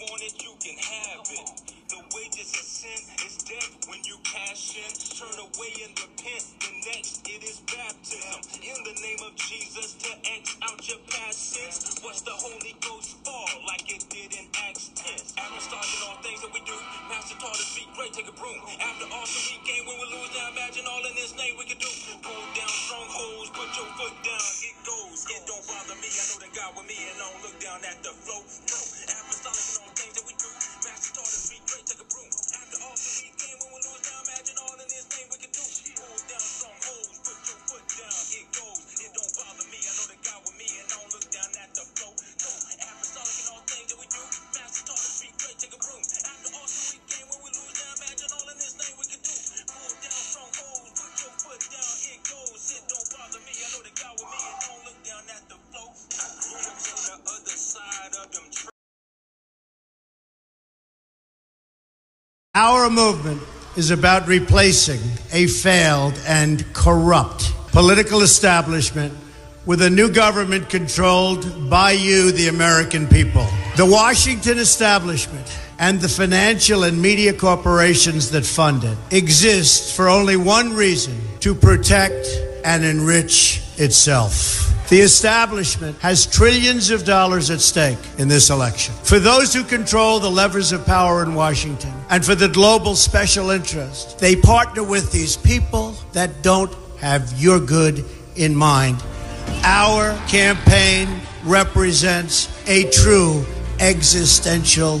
want it, you can have it. The wages of sin is death when you cash in. Turn away and repent. The next, it is baptism. In the name of Jesus to X out your past sins. Watch the Holy Ghost fall like it did in Acts 10. Apostolic all things that we do. Master taught us be great, take a broom. After all, awesome weekend, when we lose, now imagine all in this name we can do. Pull down strongholds, put your foot down. It goes, it don't bother me. I know that God with me and I don't look down at the flow. No, apostolic Our movement is about replacing a failed and corrupt political establishment with a new government controlled by you, the American people. The Washington establishment and the financial and media corporations that fund it exist for only one reason to protect and enrich itself. The establishment has trillions of dollars at stake in this election. For those who control the levers of power in Washington and for the global special interest, they partner with these people that don't have your good in mind. Our campaign represents a true existential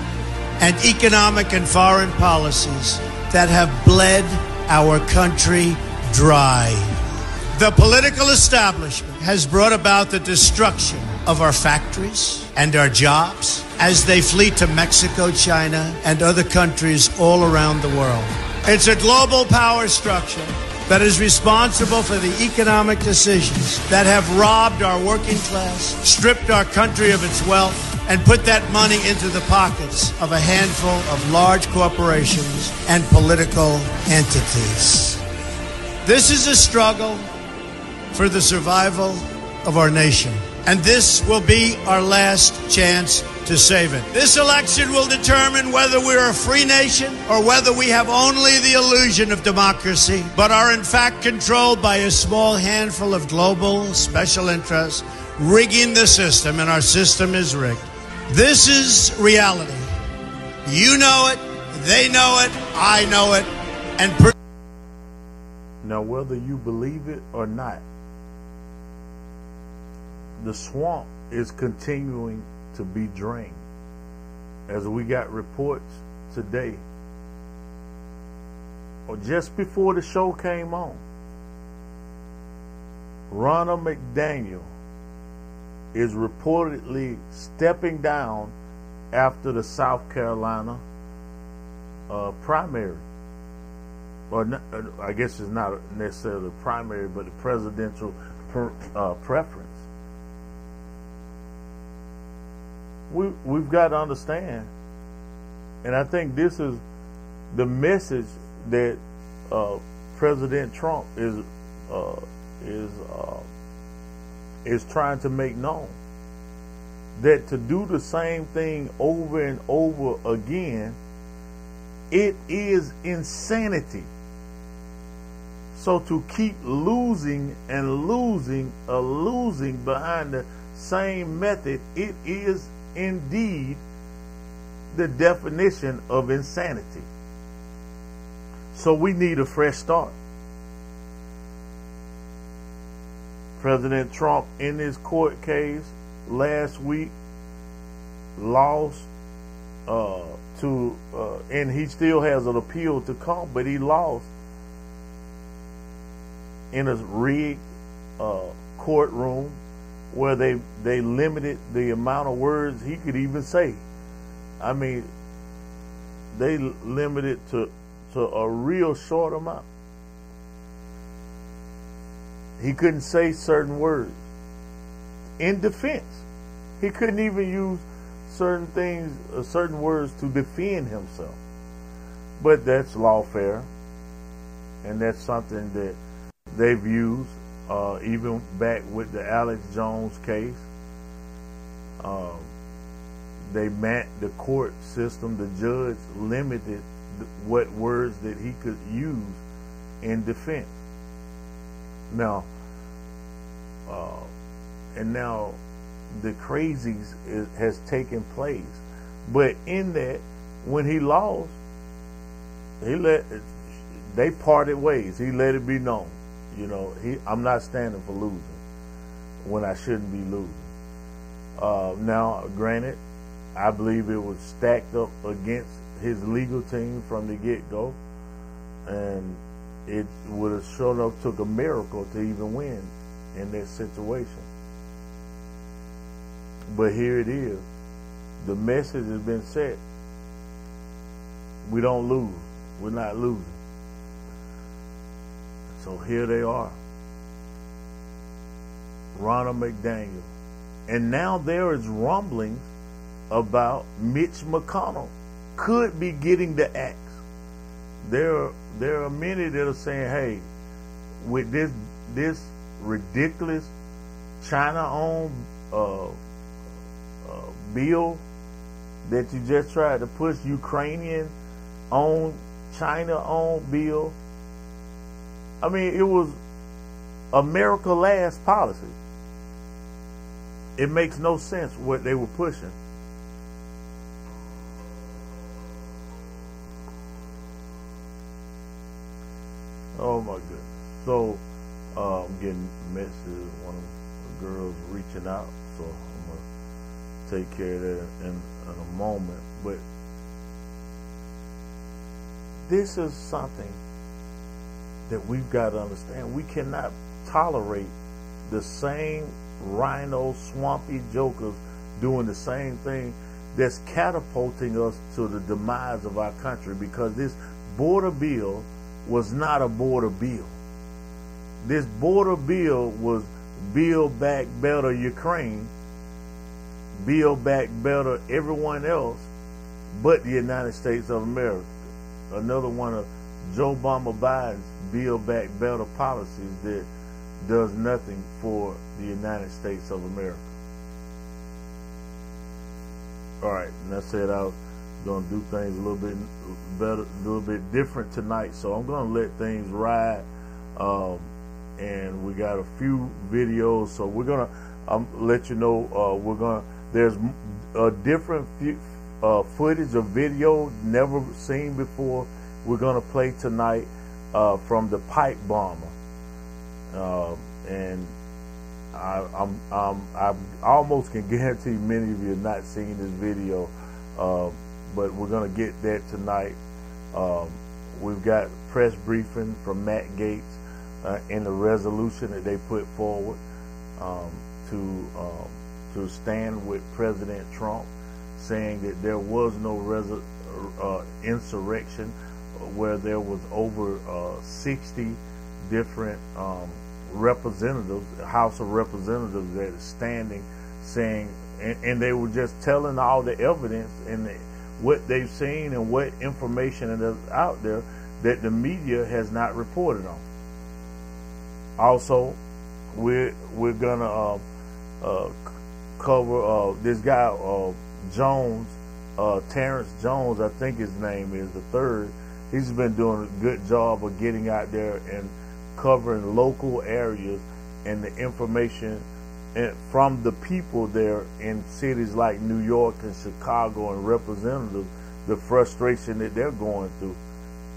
and economic and foreign policies that have bled our country dry. The political establishment has brought about the destruction of our factories and our jobs as they flee to Mexico, China, and other countries all around the world. It's a global power structure that is responsible for the economic decisions that have robbed our working class, stripped our country of its wealth, and put that money into the pockets of a handful of large corporations and political entities. This is a struggle for the survival of our nation. And this will be our last chance to save it. This election will determine whether we're a free nation or whether we have only the illusion of democracy, but are in fact controlled by a small handful of global special interests rigging the system, and our system is rigged. This is reality. You know it, they know it, I know it, and. Now, whether you believe it or not, the swamp is continuing to be drained. As we got reports today, or just before the show came on, Ronna McDaniel is reportedly stepping down after the South Carolina uh, primary. Or not, uh, I guess it's not necessarily primary, but the presidential per, uh, preference. We we've got to understand, and I think this is the message that uh, President Trump is uh, is uh, is trying to make known that to do the same thing over and over again, it is insanity. So to keep losing and losing a losing behind the same method, it is indeed the definition of insanity. So we need a fresh start. President Trump, in his court case last week, lost uh, to, uh, and he still has an appeal to come, but he lost in a rigged uh, courtroom where they they limited the amount of words he could even say. I mean, they limited to to a real short amount. He couldn't say certain words in defense. He couldn't even use certain things, uh, certain words to defend himself. But that's lawfare, and that's something that they've used uh, even back with the Alex Jones case. Um, they met the court system. The judge limited what words that he could use in defense. Now, uh, and now the crazies is, has taken place. But in that, when he lost, he let they parted ways. He let it be known. You know, he I'm not standing for losing when I shouldn't be losing. Uh, now, granted, I believe it was stacked up against his legal team from the get go, and it would have sure enough took a miracle to even win in that situation. But here it is. The message has been set. We don't lose. We're not losing. So here they are. Ronna McDaniel. And now there is rumblings about Mitch McConnell could be getting the axe. There, there are many that are saying, "Hey, with this this ridiculous China-owned uh, uh, bill that you just tried to push, Ukrainian-owned, China-owned bill. I mean, it was America last policy. It makes no sense what they were pushing. Oh my goodness. So uh, I'm getting messages. One of the girls reaching out, so I'm gonna take care of that in, in a moment. But this is something that we've got to understand. We cannot tolerate the same RINO swampy jokers doing the same thing that's catapulting us to the demise of our country because this border bill was not a border bill. This border bill was build back better Ukraine, build back better everyone else but the United States of America. Another one of Joe Biden Biden's build back better policies that does nothing for the United States of America. All right, and that said, I was going to do things a little bit better, a little bit different tonight. So I'm to let things ride. Um, and we got a few videos. So we're to um, let you know uh, we're to, there's a different few, uh, footage of video never seen before. We're to play tonight uh, from the pipe bomber. Um, and I, I'm, I'm, I almost can guarantee many of you have not seen this video. But we're going to get that tonight. Um, we've got press briefing from Matt Gaetz uh, in the resolution that they put forward um, to um, to stand with President Trump, saying that there was no uh, insurrection, where there was over uh, 60 different um, representatives, House of Representatives that is standing, saying, and, and, they were just telling all the evidence and the what they've seen and what information is out there that the media has not reported on. Also, we're we're gonna uh, uh, cover uh, this guy uh, Jones, uh, Terrence Jones, I think his name is the third. He's been doing a good job of getting out there and covering local areas and the information from the people there in cities like New York and Chicago and representatives, the frustration that they're going through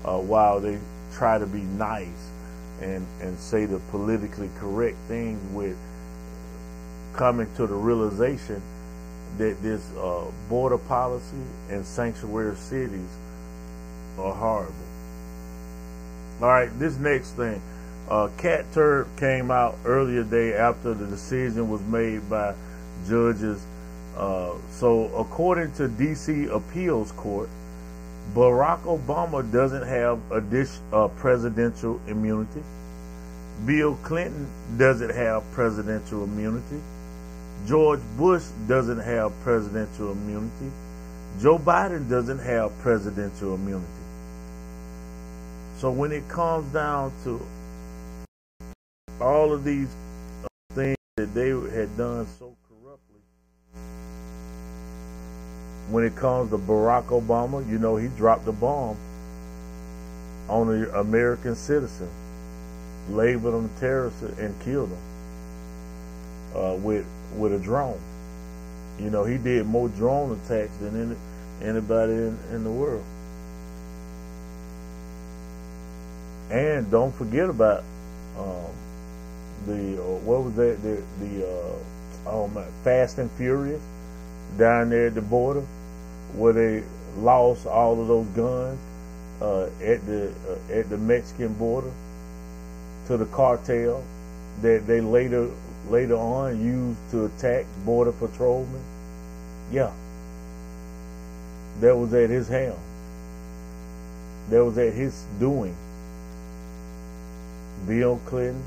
uh, while they try to be nice and, and say the politically correct things with coming to the realization that this uh, border policy and sanctuary cities are horrible. All right, this next thing. Uh, Cat Turd came out earlier day after the decision was made by judges. Uh, so, according to D.C. Appeals Court, Barack Obama doesn't have addition, uh, presidential immunity. Bill Clinton doesn't have presidential immunity. George Bush doesn't have presidential immunity. Joe Biden doesn't have presidential immunity. So when it comes down to all of these things that they had done so corruptly, when it comes to Barack Obama, you know, he dropped a bomb on an American citizen, labeled him terrorist, and killed him uh, with with a drone. You know, he did more drone attacks than any, anybody in, in the world. And don't forget about um, the uh, what was that the the uh, my Fast and Furious down there at the border where they lost all of those guns uh, at the uh, at the Mexican border to the cartel that they later later on used to attack border patrolmen. Yeah, that was at his helm. That was at his doing. Bill Clinton.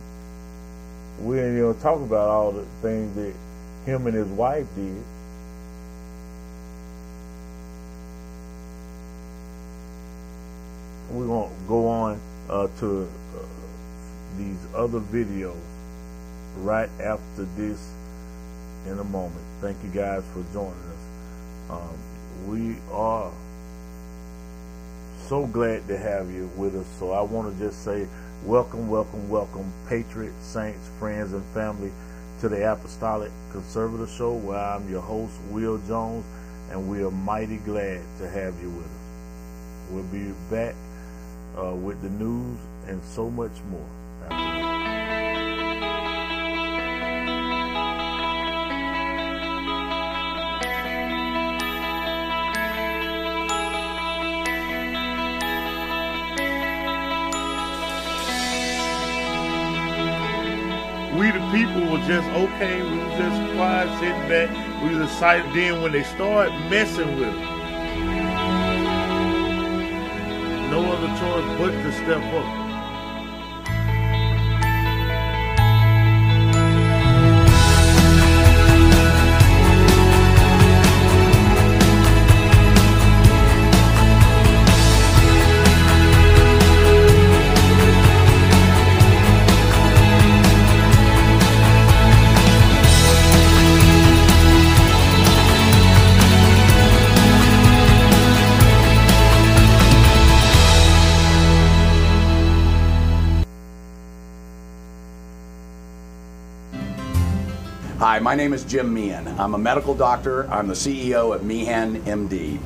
We ain't even talk about all the things that him and his wife did. We're gonna go on uh, to uh, these other videos right after this in a moment. Thank you guys for joining us. Um, we are so glad to have you with us. So I want to just say welcome, welcome, welcome, Patriot, Saints, friends, and family to the Apostolic Conservative Show where I'm your host, Will Jones, and we are mighty glad to have you with us. We'll be back uh, with the news and so much more. Just okay. We was just quiet, sitting back. We was excited. Then when they started messing with it, no other choice but to step up. Name is Jim Meehan. I'm a medical doctor. I'm the CEO of Meehan MD.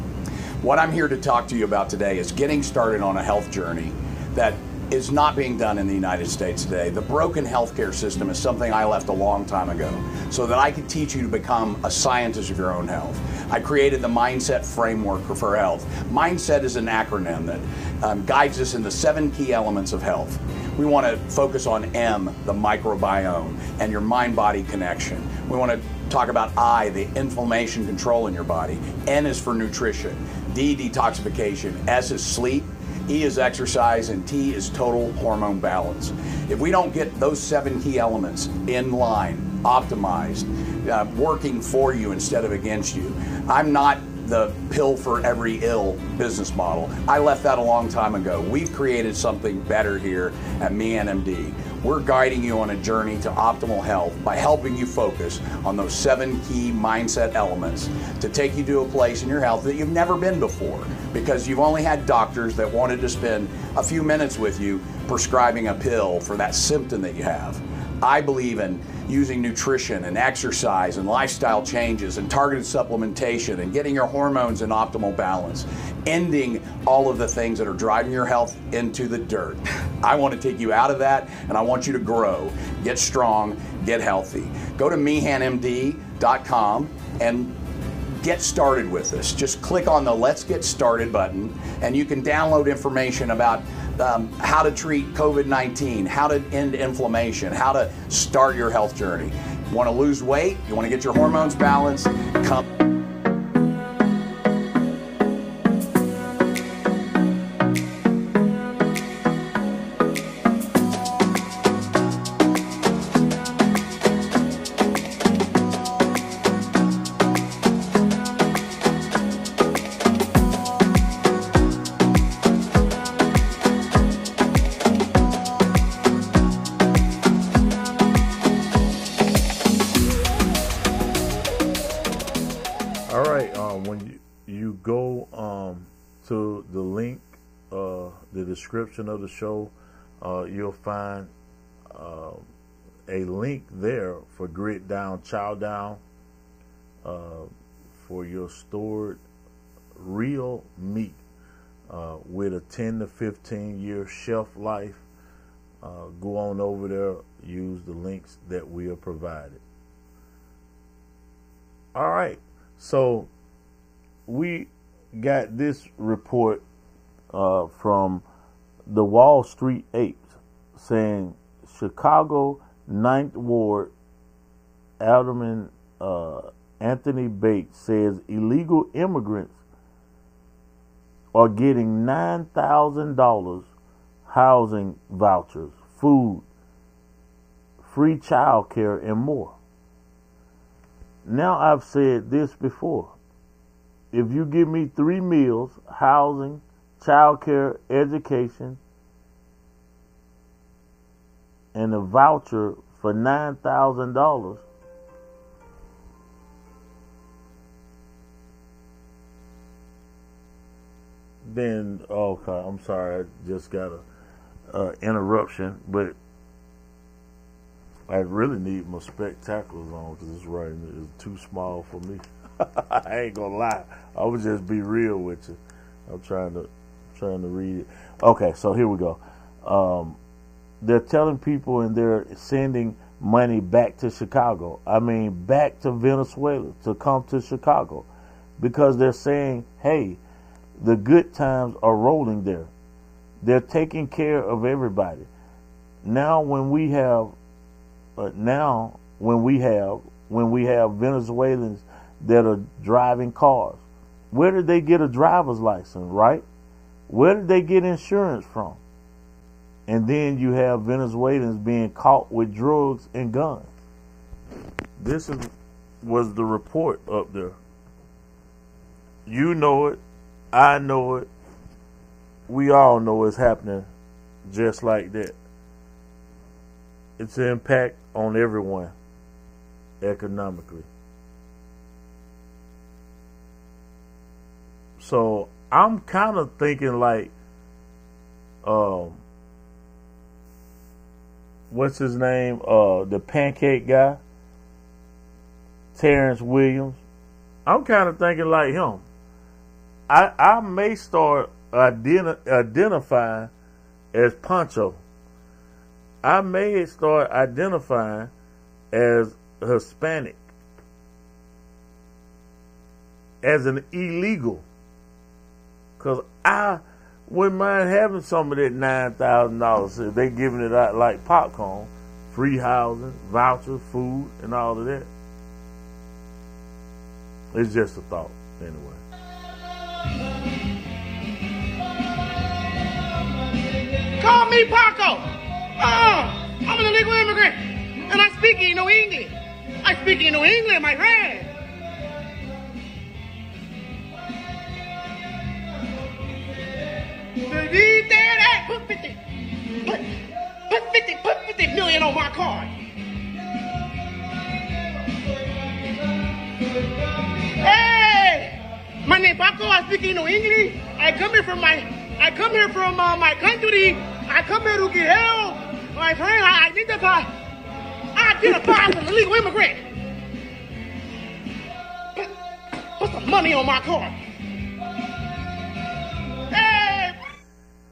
What I'm here to talk to you about today is getting started on a health journey that is not being done in the United States today. The broken healthcare system is something I left a long time ago so that I could teach you to become a scientist of your own health. I created the Mindset Framework for Health. Mindset is an acronym that um, guides us in the seven key elements of health. We want to focus on M, the microbiome, and your mind body connection. We want to talk about I, the inflammation control in your body. N is for nutrition. D, detoxification. S is sleep. E is exercise, and T is total hormone balance. If we don't get those seven key elements in line, optimized, uh, working for you instead of against you, I'm not the pill for every ill business model. I left that a long time ago. We've created something better here at MeehanMD. We're guiding you on a journey to optimal health by helping you focus on those seven key mindset elements to take you to a place in your health that you've never been before because you've only had doctors that wanted to spend a few minutes with you prescribing a pill for that symptom that you have. I believe in using nutrition and exercise and lifestyle changes and targeted supplementation and getting your hormones in optimal balance, ending all of the things that are driving your health into the dirt. I want to take you out of that and I want you to grow, get strong, get healthy. Go to meehanmd.com and get started with this. Just click on the Let's Get Started button, and you can download information about um, how to treat COVID 19, how to end inflammation, how to start your health journey. Want to lose weight? You want to get your hormones balanced? Come. Description of the show, uh, you'll find uh, a link there for grid down, chow down, uh, for your stored real meat uh, with a 10 to 15 year shelf life. go on over there, use the links that we are provided. All right. So we got this report uh, from the Wall Street Apes saying Chicago Ninth Ward Alderman uh, Anthony Bates says illegal immigrants are getting nine thousand dollars housing vouchers, food, free child care, and more. Now, I've said this before. If you give me three meals, housing, childcare, education, and a voucher for $9,000, then, oh, okay, I'm sorry, I just got a interruption, but I really need my spectacles on because this writing is too small for me. I ain't gonna lie. I would just be real with you. I'm trying to trying to read it. Okay, so here we go. Um, they're telling people and they're sending money back to Chicago. I mean, back to Venezuela to come to Chicago because they're saying, hey, the good times are rolling there. They're taking care of everybody. Now, when we have but now, when we have when we have Venezuelans that are driving cars, where did they get a driver's license? Right? Where did they get insurance from? And then you have Venezuelans being caught with drugs and guns. This is was the report up there. You know it. I know it. We all know it's happening just like that. It's an impact on everyone economically. So I'm kind of thinking like, um, what's his name? Uh, the pancake guy, Terrence Williams. I'm kind of thinking like him. I I may start identi- identifying as Pancho I may start identifying as Hispanic, as an illegal, because I wouldn't mind having some of that nine thousand dollars. They giving it out like popcorn, free housing, vouchers, food, and all of that. It's just a thought, anyway. Call me Paco. Oh, I'm an illegal immigrant, and I speak in New England. I speak in New England, my friend. Put 50, put, put 50, put 50 million on my card. Hey, my name Paco. I speak New England. I come here from my, I come here from uh, my country. I come here to get help. My friend, I identify. I identify as an illegal immigrant. Put, put some money on my card.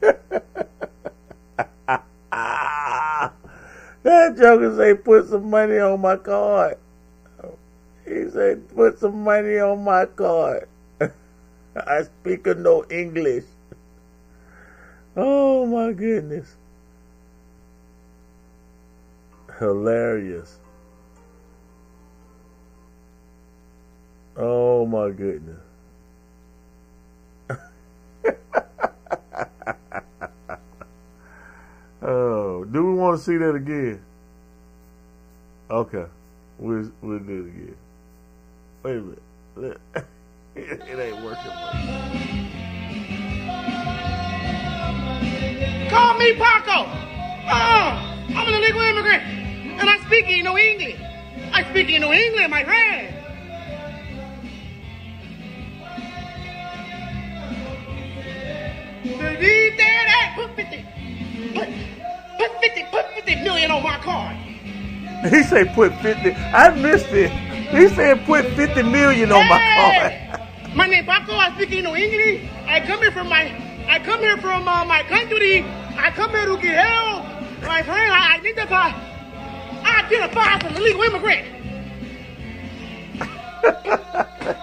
that joker say put some money on my card. He said put some money on my card. I speak no English. Oh my goodness hilarious. Oh my goodness. Oh, do we want to see that again? Okay, we'll we'll do it again. Wait a minute, it, ain't working. Call me Paco. Oh, I'm an illegal immigrant, and I speak no English. I speak no English, my friend. Delete that, put 50 put 50, put 50 million on my card. He said put 50. I missed it. He said put 50 million on my Hey! card. My name Paco. I speak no English. I come here from my, I come here from uh, my country. I come here to get help. My friend, I identify. I identify as an illegal immigrant.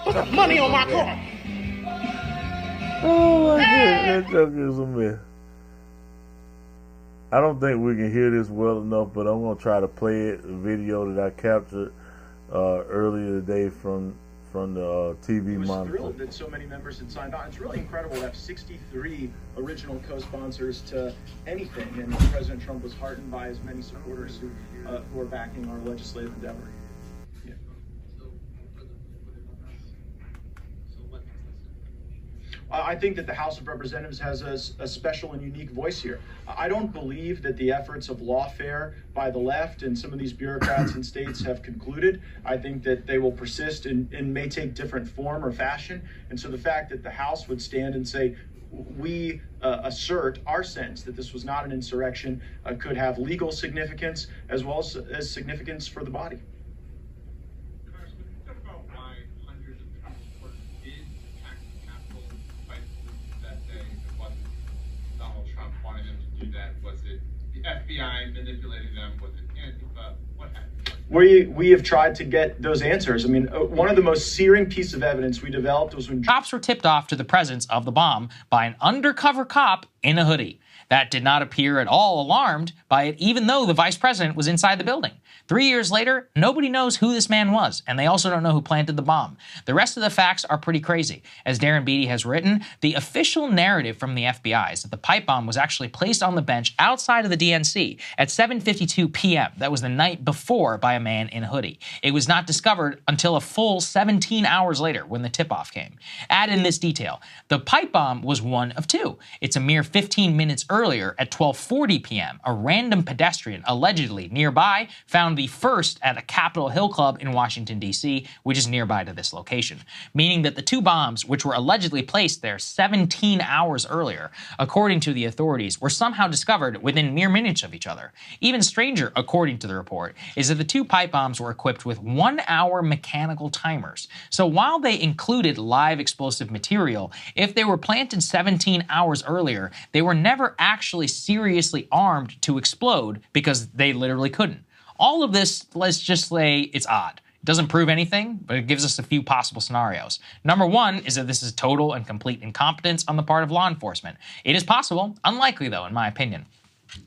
Put some money on my card. Oh my god, that joke is a mess. I don't think we can hear this well enough, but I'm gonna try to play it. A video that I captured uh, earlier today from from the uh, TV He was monitor. thrilled that so many members had signed on. It's really incredible to have 63 original co-sponsors to anything, and President Trump was heartened by as many supporters who, uh, who are backing our legislative endeavor. Yeah. I think that the House of Representatives has a special and unique voice here. I don't believe that the efforts of lawfare by the left and some of these bureaucrats in states have concluded. I think that they will persist and, and may take different form or fashion. And so the fact that the House would stand and say, we uh, assert our sense that this was not an insurrection uh, could have legal significance as well as, as significance for the body. Congress, when you talk about why hundreds of Trump supporters did attack the Capitol despite the police that day, it wasn't Donald Trump wanting them do that. Was it the FBI manipulating them? Was it Antifa? What happened? We, we have tried to get those answers. I mean, uh, one of the most searing pieces of evidence we developed was when Cops were tipped off to the presence of the bomb by an undercover cop in a hoodie. That did not appear at all alarmed by it, even though the vice president was inside the building. Three years later, nobody knows who this man was, and they also don't know who planted the bomb. The rest of the facts are pretty crazy. As Darren Beattie has written, the official narrative from the FBI is that the pipe bomb was actually placed on the bench outside of the DNC at 7:52 p.m. That was the night before by a man in a hoodie. It was not discovered until a full 17 hours later when the tip-off came. Add in this detail: the pipe bomb was one of two. It's a mere 15 minutes at 12:40 p.m. A random pedestrian allegedly nearby found the first at a Capitol Hill Club in Washington D.C., which is nearby to this location, meaning that the two bombs, which were allegedly placed there 17 hours earlier, according to the authorities, were somehow discovered within mere minutes of each other. Even stranger, according to the report, is that the two pipe bombs were equipped with one-hour mechanical timers. So while they included live explosive material, if they were planted 17 hours earlier, they were never actually seriously armed to explode because they literally couldn't. All of this, let's just say it's odd. It doesn't prove anything, but it gives us a few possible scenarios. Number one is that this is total and complete incompetence on the part of law enforcement. It is possible, unlikely though, in my opinion.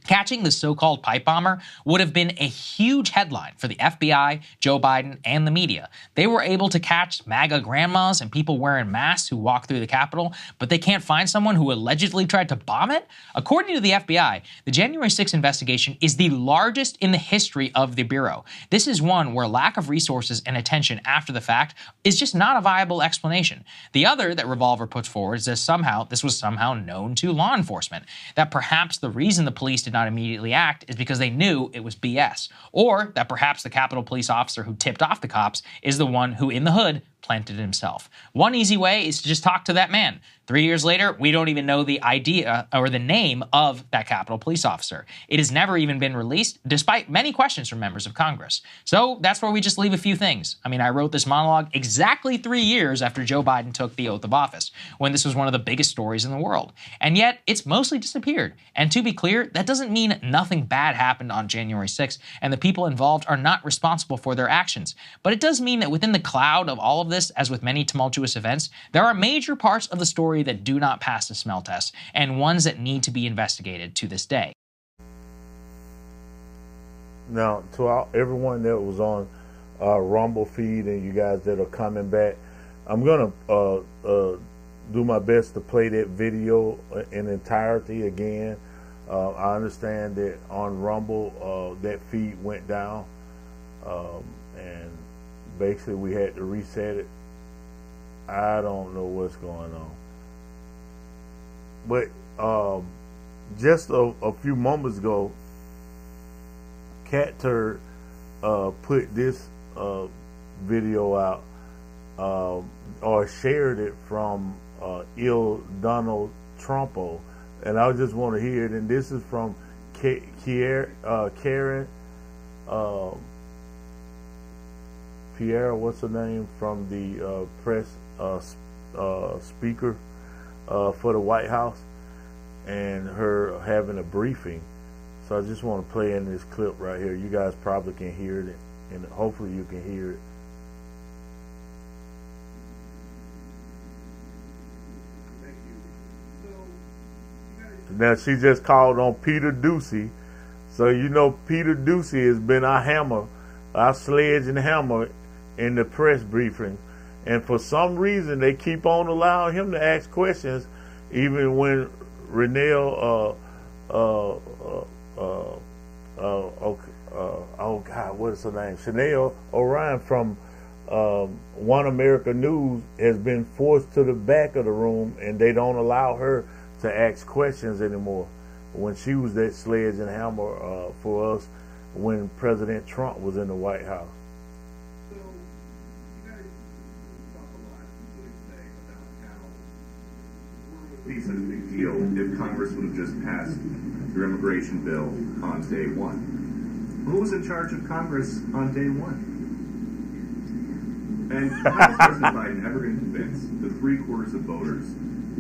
Catching the so called pipe bomber would have been a huge headline for the FBI, Joe Biden, and the media. They were able to catch MAGA grandmas and people wearing masks who walk through the Capitol, but they can't find someone who allegedly tried to bomb it? According to the FBI, the January 6th investigation is the largest in the history of the Bureau. This is one where lack of resources and attention after the fact is just not a viable explanation. The other that Revolver puts forward is that somehow this was somehow known to law enforcement, that perhaps the reason the police did not immediately act is because they knew it was BS, or that perhaps the Capitol Police officer who tipped off the cops is the one who, in the hood, planted himself. One easy way is to just talk to that man. Three years later, we don't even know the idea or the name of that Capitol Police officer. It has never even been released, despite many questions from members of Congress. So that's where we just leave a few things. I mean, I wrote this monologue exactly three years after Joe Biden took the oath of office, when this was one of the biggest stories in the world. And yet, it's mostly disappeared. And to be clear, that doesn't mean nothing bad happened on January 6th and the people involved are not responsible for their actions. But it does mean that within the cloud of all of this, as with many tumultuous events, there are major parts of the story that do not pass the smell test, and ones that need to be investigated to this day. Now, to all, everyone that was on uh, Rumble feed and you guys that are coming back, I'm gonna uh, uh, do my best to play that video in entirety again. Uh, I understand that on Rumble uh, that feed went down, um, and basically we had to reset it. I don't know what's going on, but um, just a, a few moments ago, Cat Turd uh, put this uh, video out um, or shared it from uh, Il Donald Trumpo, and I just want to hear it. And this is from Kier, uh, Karen, uh, Pierre, what's her name, from the uh, press uh, uh, speaker uh, for the White House, and her having a briefing. So I just want to play in this clip right here. You guys probably can hear it, and hopefully you can hear it. Now she just called on Peter Doocy. So you know Peter Doocy has been our hammer, our sledge and hammer in the press briefing. And for some reason they keep on allowing him to ask questions even when Renelle uh uh uh uh, uh, uh, oh God, what is her name? Chanel Rion from um, One America News has been forced to the back of the room, and they don't allow her to ask questions anymore. When she was that sledge and hammer uh, for us when President Trump was in the White House. Be such a big deal if Congress would have just passed your immigration bill on day one. Who was in charge of Congress on day one? And how is President Biden ever going to convince the three quarters of voters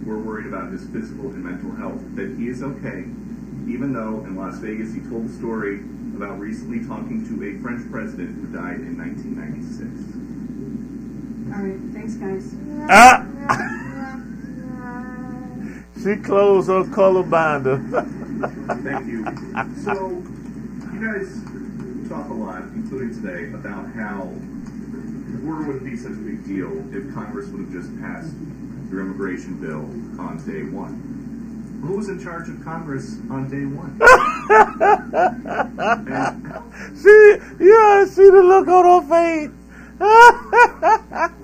who are worried about his physical and mental health that he is okay, even though in Las Vegas he told the story about recently talking to a French president who died in 1996? All right, thanks, guys. Ah! she closed her color binder. Thank you. So, you guys talk a lot, including today, about how war wouldn't be such a big deal if Congress would have just passed your immigration bill on day one. Who was in charge of Congress on day one? see, yeah, see the look on her face.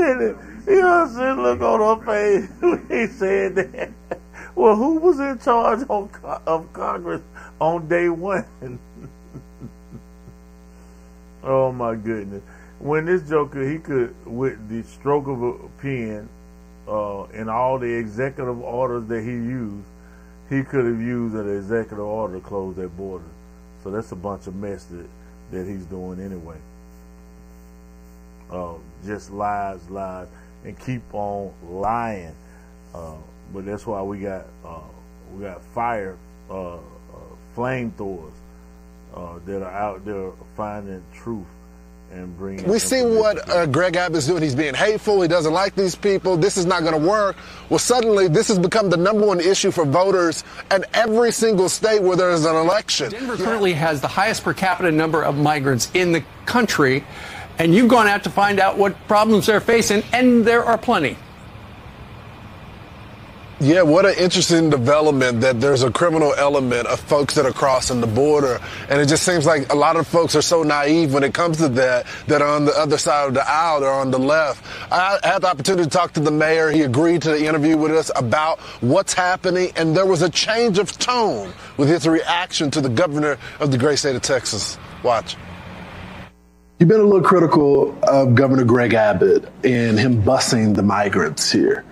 goodness. You know what I'm saying? Look on her face when he said that. Well, who was in charge of, of Congress on day one? oh my goodness. When this Joker, he could, with the stroke of a pen, uh, and all the executive orders that he used, he could have used an executive order to close that border. So that's a bunch of mess that, that he's doing anyway. Uh, just lies, lies, and keep on lying. Uh, but that's why we got uh, we got fire uh, uh, flamethrowers uh, that are out there finding truth and bringing. We see what uh, Greg Abbott's doing. He's being hateful. He doesn't like these people. This is not going to work. Well, suddenly this has become the number one issue for voters in every single state where there is an election. Denver currently has the highest per capita number of migrants in the country and you've gone out to find out what problems they're facing, and there are plenty. Yeah, what an interesting development that there's a criminal element of folks that are crossing the border. And it just seems like a lot of folks are so naive when it comes to that, that are on the other side of the aisle, or on the left. I had the opportunity to talk to the mayor. He agreed to the interview with us about what's happening. And there was a change of tone with his reaction to the governor of the great state of Texas. Watch. You've been a little critical of Governor Greg Abbott and him busing the migrants here.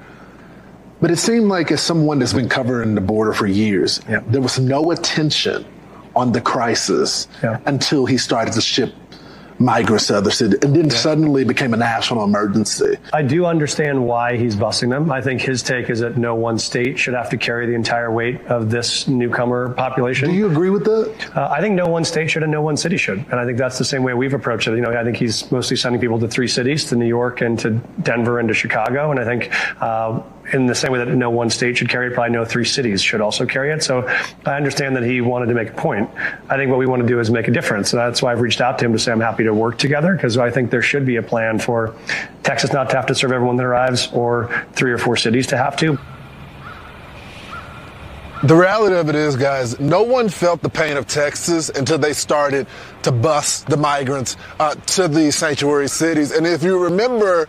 But it seemed like as someone that's been covering the border for years, yeah. there was no attention on the crisis yeah. until he started to ship migrants to other cities. It then yeah. suddenly became a national emergency. I do understand why he's busing them. I think his take is that no one state should have to carry the entire weight of this newcomer population. Do you agree with that? Uh, I think no one state should and no one city should. And I think that's the same way we've approached it. You know, I think he's mostly sending people to three cities, to New York and to Denver and to Chicago. And I think uh, in the same way that no one state should carry it, probably no three cities should also carry it. So I understand that he wanted to make a point. I think what we want to do is make a difference. And that's why I've reached out to him to say I'm happy to work together because I think there should be a plan for Texas not to have to serve everyone that arrives or three or four cities to have to. The reality of it is, guys, no one felt the pain of Texas until they started to bus the migrants uh, to these sanctuary cities. And if you remember,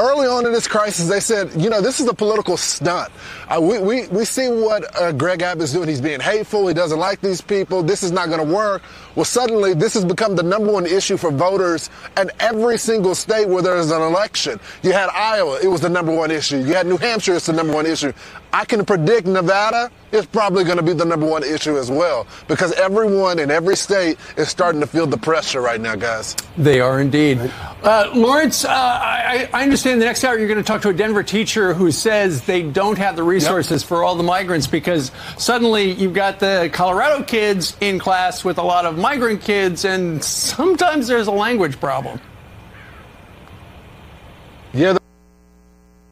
early on in this crisis, they said, you know, this is a political stunt. Uh, we, we, we see what uh, Greg Abbott's doing. He's being hateful. He doesn't like these people. This is not going to work. Well, suddenly this has become the number one issue for voters in every single state where there's an election. You had Iowa, it was the number one issue. You had New Hampshire, it's the number one issue. I can predict Nevada is probably going to be the number one issue as well because everyone in every state is starting to feel the pressure right now, guys. They are indeed. Uh, Lawrence, uh, I, I, understand the next hour you're going to talk to a Denver teacher who says they don't have the resources yep. for all the migrants because suddenly you've got the Colorado kids in class with a lot of migrant kids, and sometimes there's a language problem. Yeah,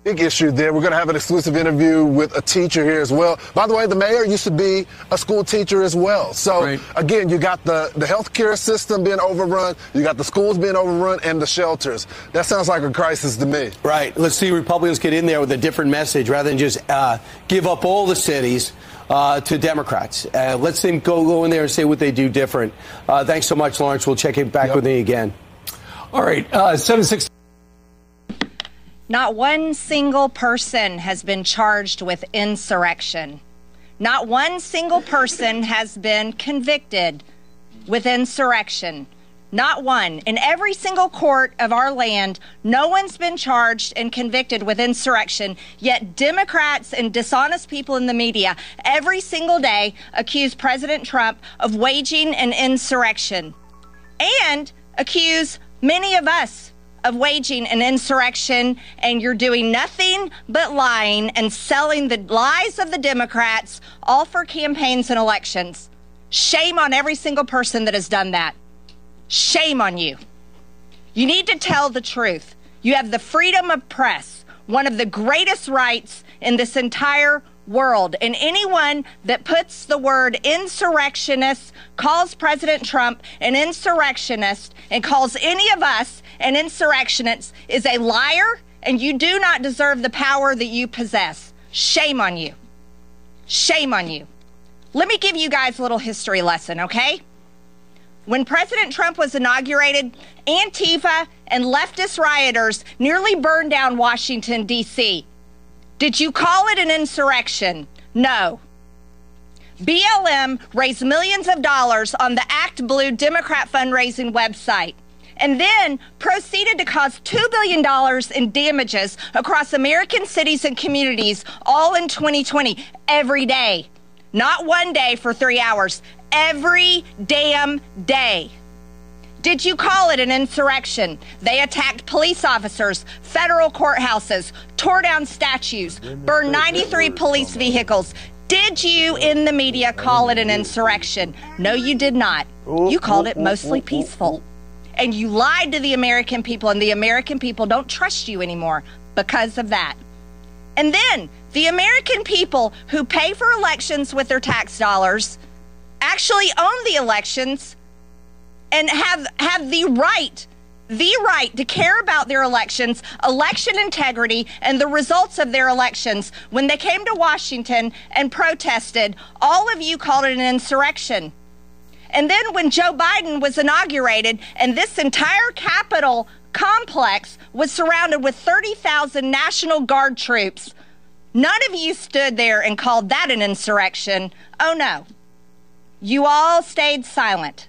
big issue there. We're going to have an exclusive interview with a teacher here as well. By the way, the mayor used to be a school teacher as well. So right. again, you got the the healthcare system being overrun, you got the schools being overrun, and the shelters. That sounds like a crisis to me. Right. Let's see Republicans get in there with a different message rather than just uh, give up all the cities. Uh, to Democrats. Uh, let's them go go in there and say what they do different. Uh, thanks so much, Lawrence. We'll check it back yep. with me again. All right, uh, seven six. Not one single person has been charged with insurrection. Not one single person has been convicted with insurrection. Not one. In every single court of our land, no one's been charged and convicted with insurrection. Yet Democrats and dishonest people in the media every single day accuse President Trump of waging an insurrection and accuse many of us of waging an insurrection and you're doing nothing but lying and selling the lies of the Democrats all for campaigns and elections. Shame on every single person that has done that. Shame on you. You need to tell the truth. You have the freedom of press, one of the greatest rights in this entire world. And anyone that puts the word insurrectionist, calls President Trump an insurrectionist, and calls any of us an insurrectionist is a liar, and you do not deserve the power that you possess. Shame on you. Shame on you. Let me give you guys a little history lesson, okay? When President Trump was inaugurated, Antifa and leftist rioters nearly burned down Washington, D.C. Did you call it an insurrection? No. BLM raised millions of dollars on the Act Blue Democrat fundraising website and then proceeded to cause $2 billion in damages across American cities and communities all in 2020, every day. Not one day for three hours, every damn day. Did you call it an insurrection? They attacked police officers, federal courthouses, tore down statues, burned 93 police vehicles. Did you in the media call it an insurrection? No, you did not. You called it mostly peaceful. And you lied to the American people, and the American people don't trust you anymore because of that. And then the American people who pay for elections with their tax dollars actually own the elections and have have the right the right to care about their elections, election integrity, and the results of their elections. When they came to Washington and protested, all of you called it an insurrection. And then when Joe Biden was inaugurated and this entire Capitol complex was surrounded with 30,000 National Guard troops, none of you stood there and called that an insurrection. Oh no. You all stayed silent.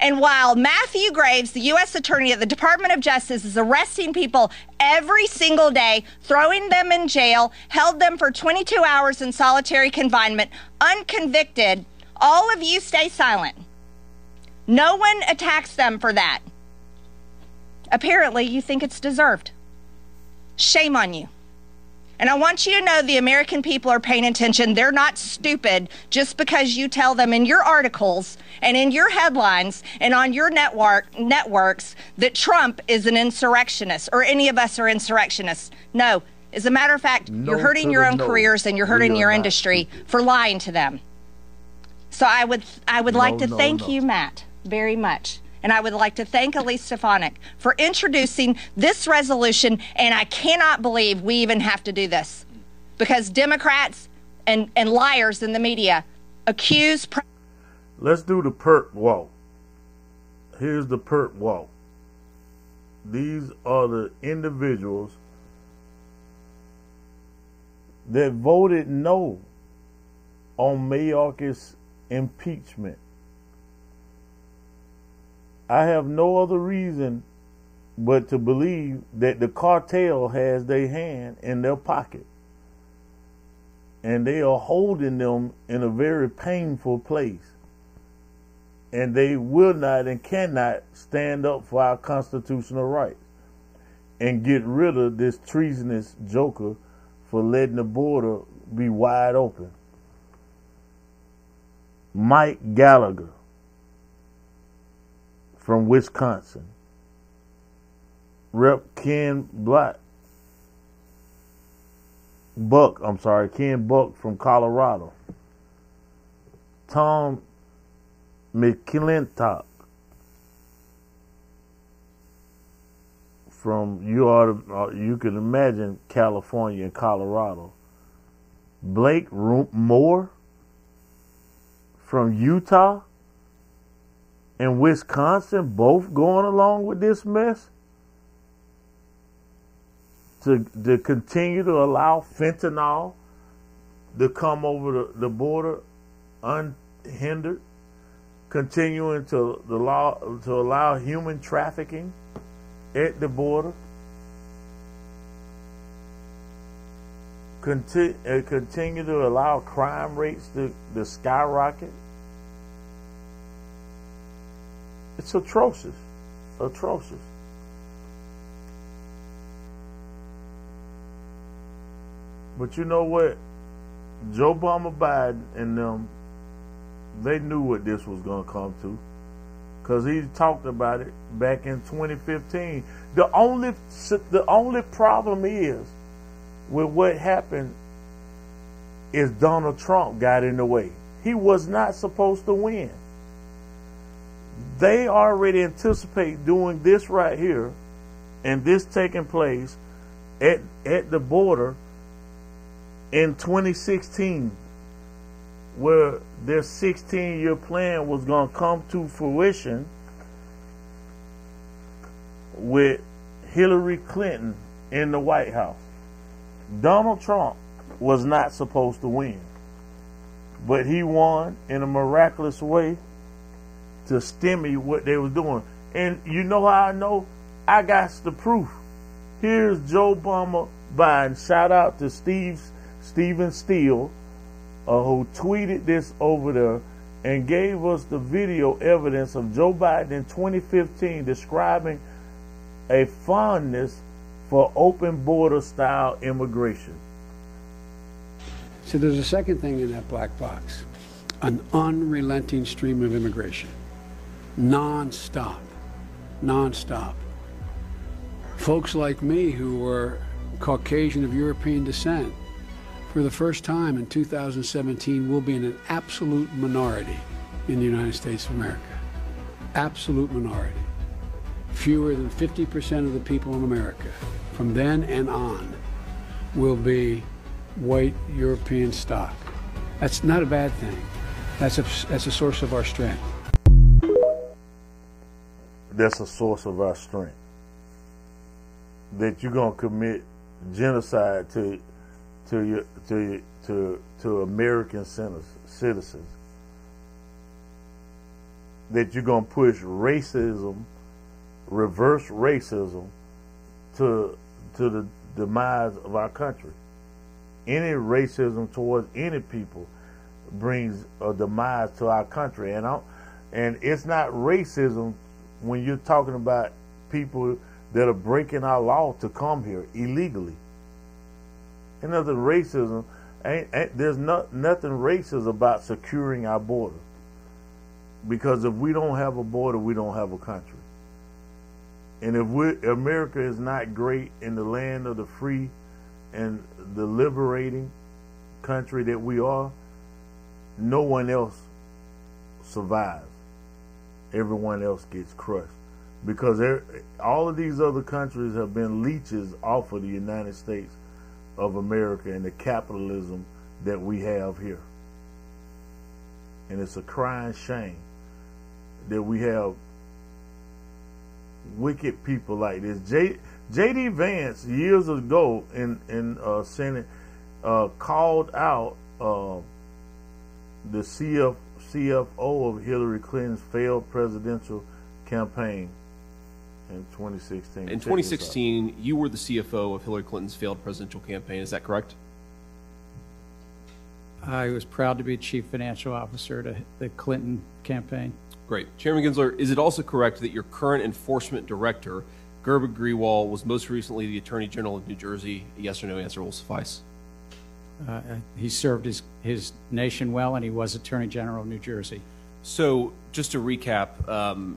And while Matthew Graves, the U.S. Attorney at the Department of Justice, is arresting people every single day, throwing them in jail, held them for 22 hours in solitary confinement, unconvicted, all of you stay silent. No one attacks them for that. Apparently, you think it's deserved. Shame on you. And I want you to know the American people are paying attention. They're not stupid just because you tell them in your articles and in your headlines and on your network networks that Trump is an insurrectionist or any of us are insurrectionists. No. As a matter of fact, no you're hurting your own no. careers and you're hurting your industry for lying to them. So I would I would no, like to thank you, Matt, very much. And I would like to thank Elise Stefanik for introducing this resolution. And I cannot believe we even have to do this because Democrats and, and liars in the media accuse. Let's do the perp walk. Here's the perp walk. these are the individuals that voted no on Mayorkas impeachment. I have no other reason but to believe that the cartel has their hand in their pocket. And they are holding them in a very painful place. And they will not and cannot stand up for our constitutional rights and get rid of this treasonous joker for letting the border be wide open. Mike Gallagher from Wisconsin. Rep Ken Black. Buck, I'm sorry, Ken Buck from Colorado. Tom McClintock from you are uh, you can imagine California and Colorado. Blake Moore from Utah and Wisconsin both going along with this mess to to continue to allow fentanyl to come over the, the border unhindered, continuing to the law to allow human trafficking at the border. Continue, continue to allow crime rates to, to skyrocket. It's atrocious. Atrocious. But you know what? Joe Biden Biden and them, they knew what this was going to come to because he talked about it back in 2015. The only the only problem is with what happened is Donald Trump got in the way. He was not supposed to win. They already anticipate doing this right here and this taking place at at the border in 2016 where their 16 year plan was going to come to fruition with Hillary Clinton in the White House. Donald Trump was not supposed to win, but he won in a miraculous way to stemmy what they was doing. And you know how I know? I got the proof. Here's Joe Bummer Biden. Shout out to Steve Stephen Steele uh, who tweeted this over there and gave us the video evidence of Joe Biden in 2015 describing a fondness for open border style immigration. So there's a second thing in that black box an unrelenting stream of immigration, non-stop, non-stop. Folks like me who were Caucasian of European descent for the first time in 2017, we'll be in an absolute minority in the United States of America. Absolute minority. Fewer than 50% of the people in America from then and on will be white European stock. That's not a bad thing. That's a, that's a source of our strength. That's a source of our strength. That you're to commit genocide to to to to to American citizens that you're to push racism, reverse racism, to to the demise of our country. Any racism towards any people brings a demise to our country, and I, and it's not racism when you're talking about people that are breaking our law to come here illegally. And other racism, ain't, ain't, there's not, nothing racist about securing our border. Because if we don't have a border, we don't have a country. And if we, America is not great in the land of the free and the liberating country that we are, no one else survives. Everyone else gets crushed. Because all of these other countries have been leeches off of the United States of America and the capitalism that we have here. And it's a crying shame that we have wicked people like this. J, J.D. Vance years ago in in uh, Senate uh, called out uh, the CF, CFO of Hillary Clinton's failed presidential campaign in 2016. In 2016, you were the CFO of Hillary Clinton's failed presidential campaign. Is that correct? I was proud to be chief financial officer to the Clinton campaign. Great. Chairman Gensler, is it also correct that your current enforcement director, Gurbir Grewal, was most recently the Attorney General of New Jersey? A yes or no answer will suffice. Uh, he served his, his nation well, and he was Attorney General of New Jersey. So, just to recap, um,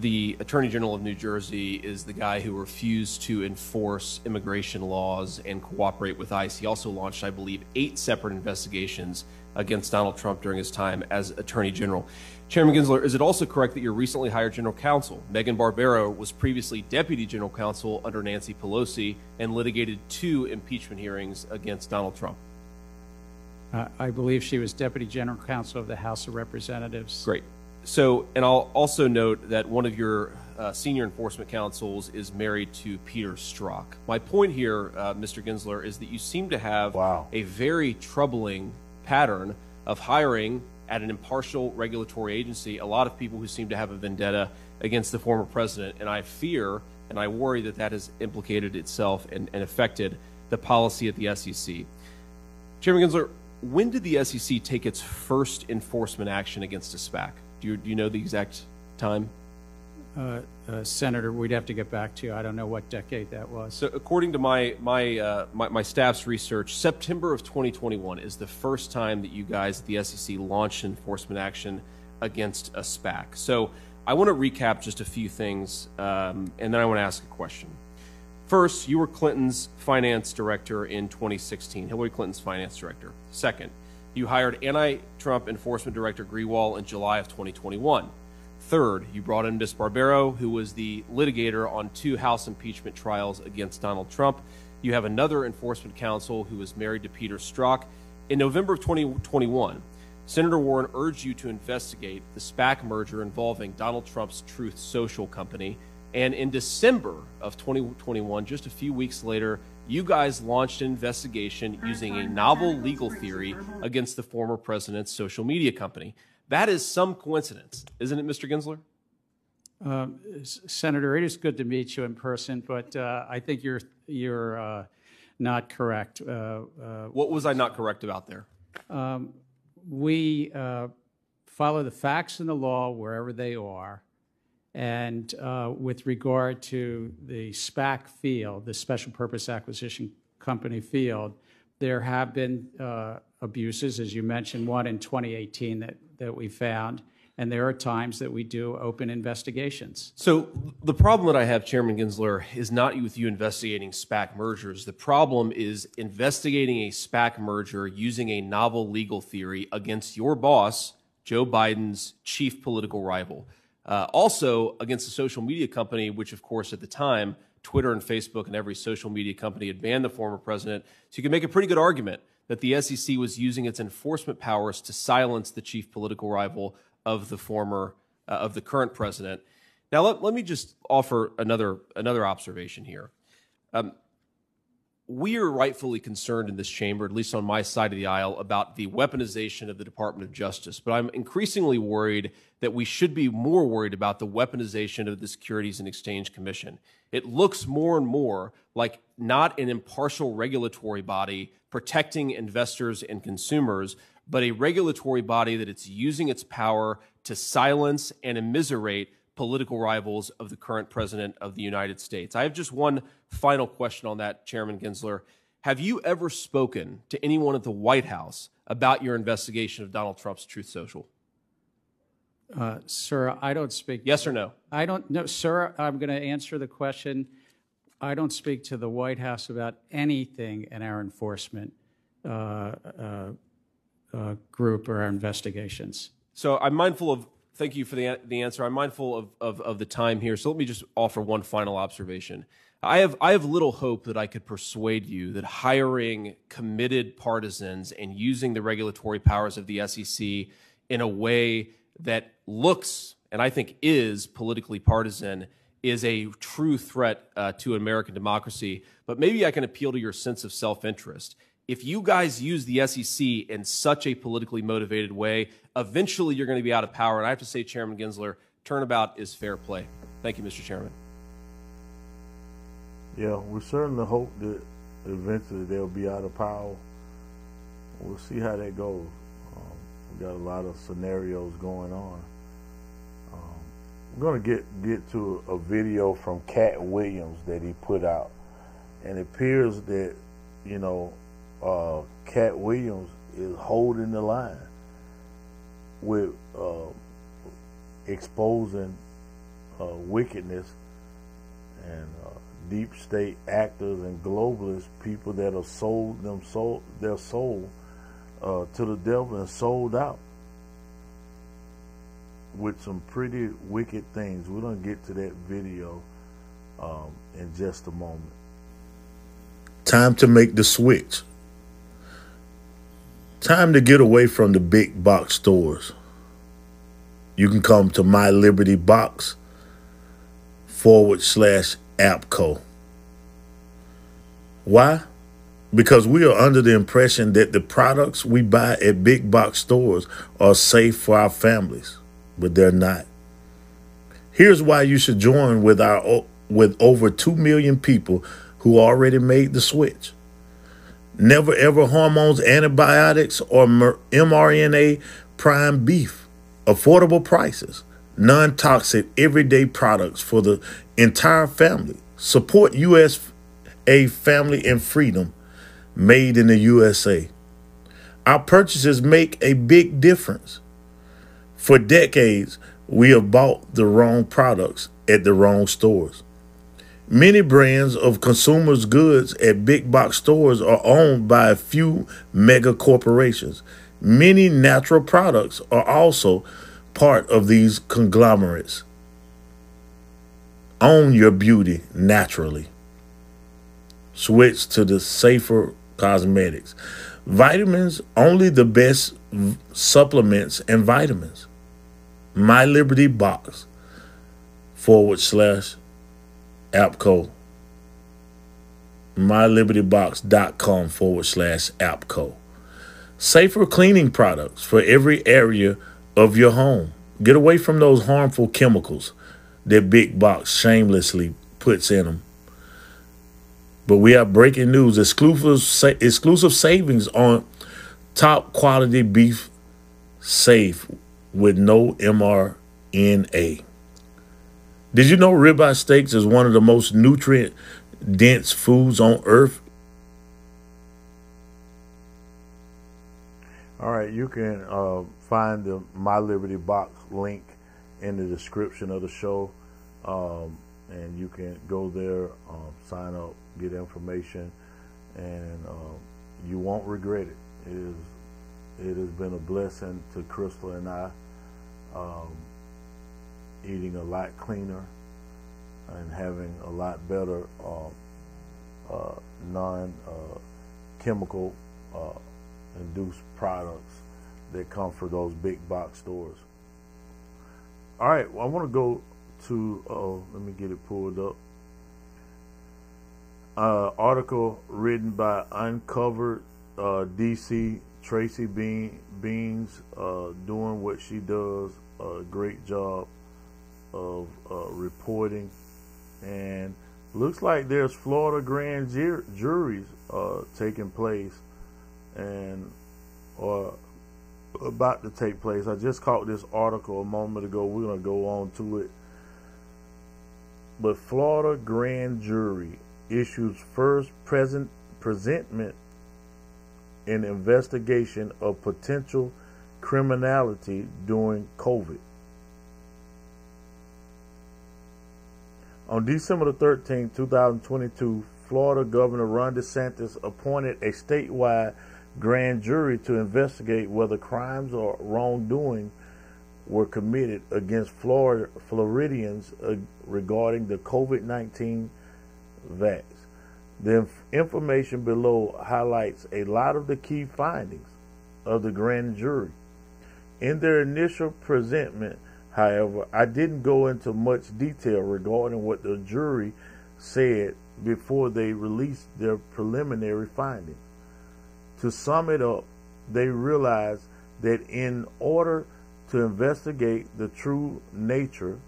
the Attorney General of New Jersey is the guy who refused to enforce immigration laws and cooperate with ICE. He also launched, I believe, eight separate investigations against Donald Trump during his time as Attorney General. Chairman Gensler, is it also correct that your recently hired General Counsel, Megan Barbero, was previously Deputy General Counsel under Nancy Pelosi and litigated two impeachment hearings against Donald Trump? Uh, I believe she was Deputy General Counsel of the House of Representatives. Great. So, and I'll also note that one of your uh, senior enforcement counsels is married to Peter Strzok. My point here, uh, Mr. Gensler, is that you seem to have wow. a very troubling pattern of hiring at an impartial regulatory agency a lot of people who seem to have a vendetta against the former president. And I fear and I worry that that has implicated itself and, and affected the policy at the SEC. Chairman Gensler, when did the SEC take its first enforcement action against a SPAC? Do you, do you know the exact time? Uh, uh, Senator, we'd have to get back to you. I don't know what decade that was. So, according to my my, uh, my, my staff's research, September of 2021 is the first time that you guys at the SEC launched enforcement action against a SPAC. So, I want to recap just a few things, um, and then I want to ask a question. First, you were Clinton's finance director in 2016, Hillary Clinton's finance director. Second, you hired anti Trump enforcement director Grewal in July of 2021. Third, you brought in Ms. Barbero, who was the litigator on two House impeachment trials against Donald Trump. You have another enforcement counsel who is married to Peter Strzok. In November of 2021, Senator Warren urged you to investigate the SPAC merger involving Donald Trump's Truth Social company. And in December of 2021, just a few weeks later, you guys launched an investigation using a novel legal theory against the former president's social media company. That is some coincidence, isn't it, Mr. Gensler? Um, Senator, it is good to meet you in person, but uh, I think you're you're uh, not correct. Uh, uh what was I not correct about there? Um, we uh, follow the facts and the law wherever they are. And uh, with regard to the SPAC field, the Special Purpose Acquisition Company field, there have been uh, abuses, as you mentioned, one in 2018 that, that we found. And there are times that we do open investigations. So the problem that I have, Chairman Gensler, is not with you investigating SPAC mergers. The problem is investigating a SPAC merger using a novel legal theory against your boss, Joe Biden's chief political rival. Uh, also against a social media company, which, of course, at the time, Twitter and Facebook and every social media company had banned the former president. So you can make a pretty good argument that the SEC was using its enforcement powers to silence the chief political rival of the former, uh, of the current president. Now, let, let me just offer another, another observation here. Um, we are rightfully concerned in this chamber, at least on my side of the aisle, about the weaponization of the Department of Justice. But I'm increasingly worried that we should be more worried about the weaponization of the Securities and Exchange Commission. It looks more and more like not an impartial regulatory body protecting investors and consumers, but a regulatory body that it's using its power to silence and immiserate political rivals of the current president of the United States. I have just one final question on that, Chairman Gensler. Have you ever spoken to anyone at the White House about your investigation of Donald Trump's Truth Social? Uh, sir, I don't speak. Yes or no? I don't know, sir. I'm going to answer the question. I don't speak to the White House about anything in our enforcement uh, uh, uh group or our investigations. So I'm mindful of thank you for the, the answer. I'm mindful of, of, of, the time here, so let me just offer one final observation. I have, I have little hope that I could persuade you that hiring committed partisans and using the regulatory powers of the SEC in a way that looks and I think is politically partisan is a true threat uh, to American democracy. But maybe I can appeal to your sense of self interest. If you guys use the SEC in such a politically motivated way, eventually you're going to be out of power. And I have to say, Chairman Gensler, turnabout is fair play. Thank you, Mr. Chairman. Yeah, we certainly hope that eventually they'll be out of power. We'll see how that goes. Um, we got a lot of scenarios going on. Um, we're gonna get get to a video from Katt Williams that he put out, and it appears that you know uh, Katt Williams is holding the line with uh, exposing uh, wickedness and uh, deep state actors and globalist people that have sold them soul their soul uh, to the devil and sold out with some pretty wicked things. We're gonna get to that video um, in just a moment. Time to make the switch. Time to get away from the big box stores. You can come to My Liberty Box forward slash APCO. Why? Because we are under the impression that the products we buy at big box stores are safe for our families, but they're not. Here's why you should join with our with over 2 million people who already made the switch. Never ever hormones, antibiotics, or mRNA prime beef. Affordable prices, non toxic, everyday products for the entire family. Support USA family and freedom made in the USA. Our purchases make a big difference. For decades, we have bought the wrong products at the wrong stores. Many brands of consumers' goods at big box stores are owned by a few mega corporations. Many natural products are also part of these conglomerates. Own your beauty naturally. Switch to the safer cosmetics. Vitamins, only the best supplements and vitamins. My Liberty Box forward slash APCO. MyLibertyBox.com forward slash APCO. Safer cleaning products for every area of your home. Get away from those harmful chemicals that Big Box shamelessly puts in them. But we have breaking news exclusive, exclusive savings on top quality beef safe with no mRNA. Did you know ribeye steaks is one of the most nutrient dense foods on earth? All right, you can uh, find the My Liberty Box link in the description of the show. Um, and you can go there, um, sign up, get information, and uh, you won't regret it. It is it has been a blessing to Crystal and I. Eating a lot cleaner and having a lot better uh, uh, non-chemical uh, induced products that come from those big box stores. All right, well, I want to go to, oh, let me get it pulled up. Uh, article written by Uncovered uh, DC Tracy Bean, Beanz, uh, doing what she does. A great job of uh, reporting, and looks like there's Florida grand jur- juries uh, taking place, and or about to take place. I just caught this article a moment ago. We're gonna go on to it. But Florida grand jury issues first present presentment in investigation of potential criminality during COVID. On December the 13th, 2022, Florida Governor Ron DeSantis appointed a statewide grand jury to investigate whether crimes or wrongdoing were committed against Florida, Floridians uh, regarding the COVID 19 vax. The inf- information below highlights a lot of the key findings of the grand jury. In their initial presentment, However, I didn't go into much detail regarding what the jury said before they released their preliminary findings. To sum it up, they realized that in order to investigate the true nature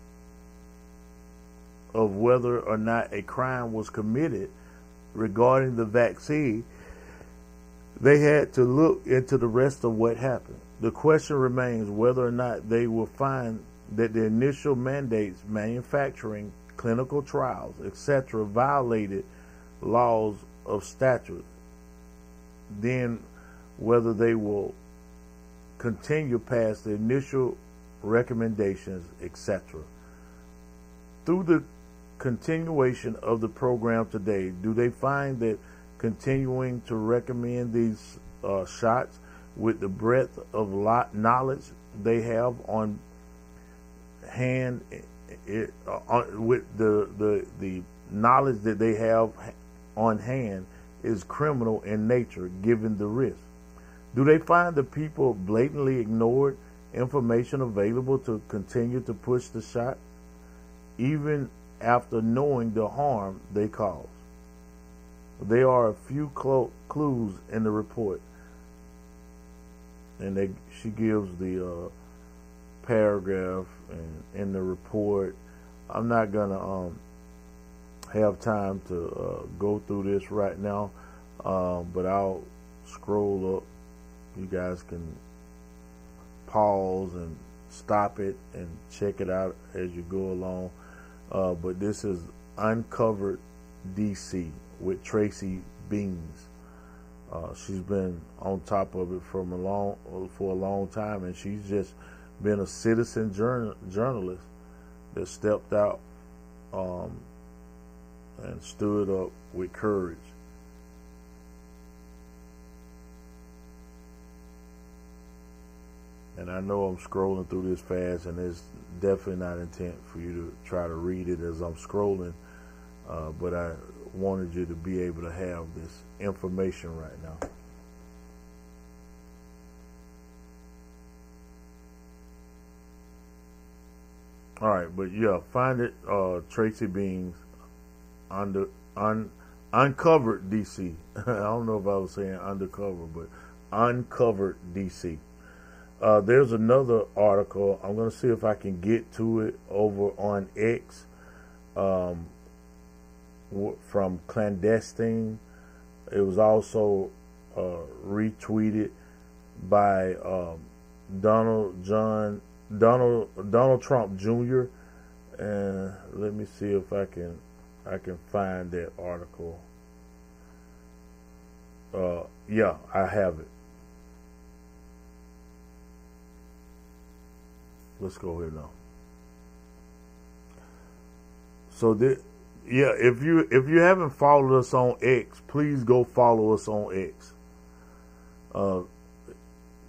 of whether or not a crime was committed regarding the vaccine, they had to look into the rest of what happened. The question remains whether or not they will find that the initial mandates, manufacturing, clinical trials, etc., violated laws of statute. Then, whether they will continue past the initial recommendations, etc. Through the continuation of the program today, do they find that continuing to recommend these uh, shots with the breadth of knowledge they have on hand, it, uh, with the, the the knowledge that they have on hand, is criminal in nature, given the risk? Do they find the people blatantly ignored information available to continue to push the shot, even after knowing the harm they cause? There are a few clo- clues in the report, and they, she gives the uh, paragraph and in the report. I'm not gonna um, have time to uh, go through this right now, um, but I'll scroll up you guys can pause and stop it and check it out as you go along. Uh, but this is Uncovered DC with Tracy Beanz. Uh, she's been on top of it from a long for a long time, and she's just been a citizen journal, journalist that stepped out um, and stood up with courage and I know I'm scrolling through this fast, and it's definitely not intent for you to try to read it as I'm scrolling, uh, but I wanted you to be able to have this information right now. All right, but yeah, find it, uh, Tracy Beanz, under un, uncovered DC. I don't know if I was saying undercover, but uncovered DC. Uh, there's another article. I'm to see if I can get to it over on X um, from Clandestine. It was also uh, retweeted by um, Donald John Donald Donald Trump Jr. And let me see if I can I can find that article. Uh, yeah, I have it. Let's go here now. So the, yeah, if you if you haven't followed us on X, please go follow us on X. Uh,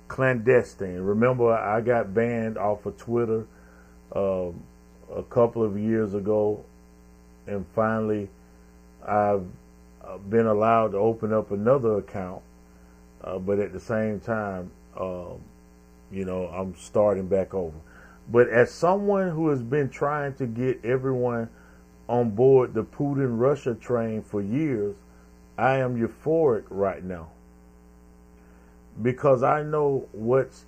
clandestine. Remember, I got banned off of Twitter um, a couple of years ago, and finally, I've uh, been allowed to open up another account. Uh, but at the same time, um, you know, I'm starting back over. But as someone who has been trying to get everyone on board the Putin Russia train for years, I am euphoric right now. Because I know what's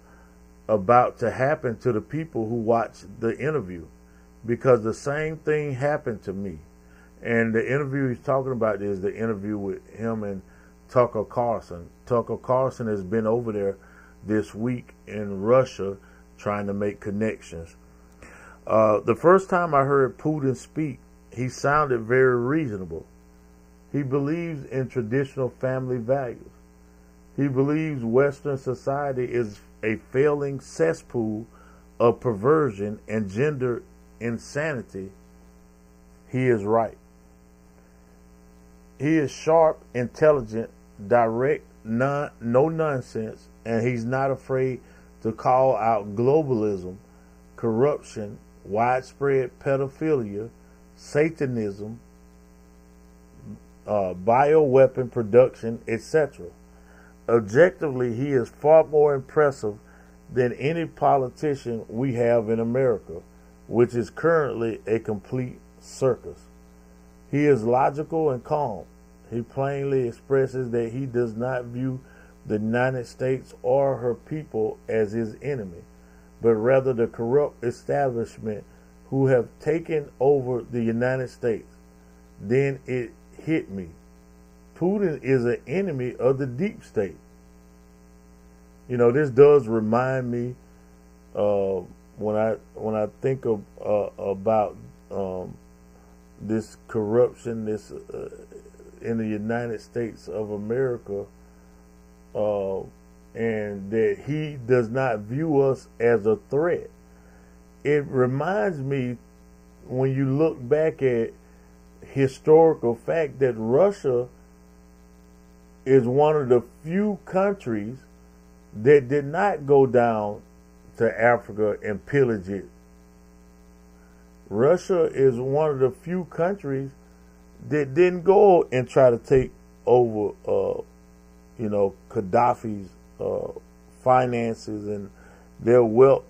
about to happen to the people who watch the interview. Because the same thing happened to me. And the interview he's talking about is the interview with him and Tucker Carlson. Tucker Carlson has been over there this week in Russia trying to make connections. Uh, the first time I heard Putin speak, he sounded very reasonable. He believes in traditional family values. He believes Western society is a failing cesspool of perversion and gender insanity. He is right. He is sharp, intelligent, direct, non, no nonsense, and he's not afraid to call out globalism, corruption, widespread pedophilia, Satanism, uh, bioweapon production, etc. Objectively, he is far more impressive than any politician we have in America, which is currently a complete circus. He is logical and calm. He plainly expresses that he does not view the United States or her people as his enemy, but rather the corrupt establishment who have taken over the United States. Then it hit me. Putin is an enemy of the deep state. You know, this does remind me uh, when I when I think of uh, about um, this corruption, this uh, in the United States of America, uh, and that he does not view us as a threat. It reminds me when you look back at historical fact that Russia is one of the few countries that did not go down to Africa and pillage it. Russia is one of the few countries that didn't go and try to take over, uh, you know, Gaddafi's uh, finances and their wealth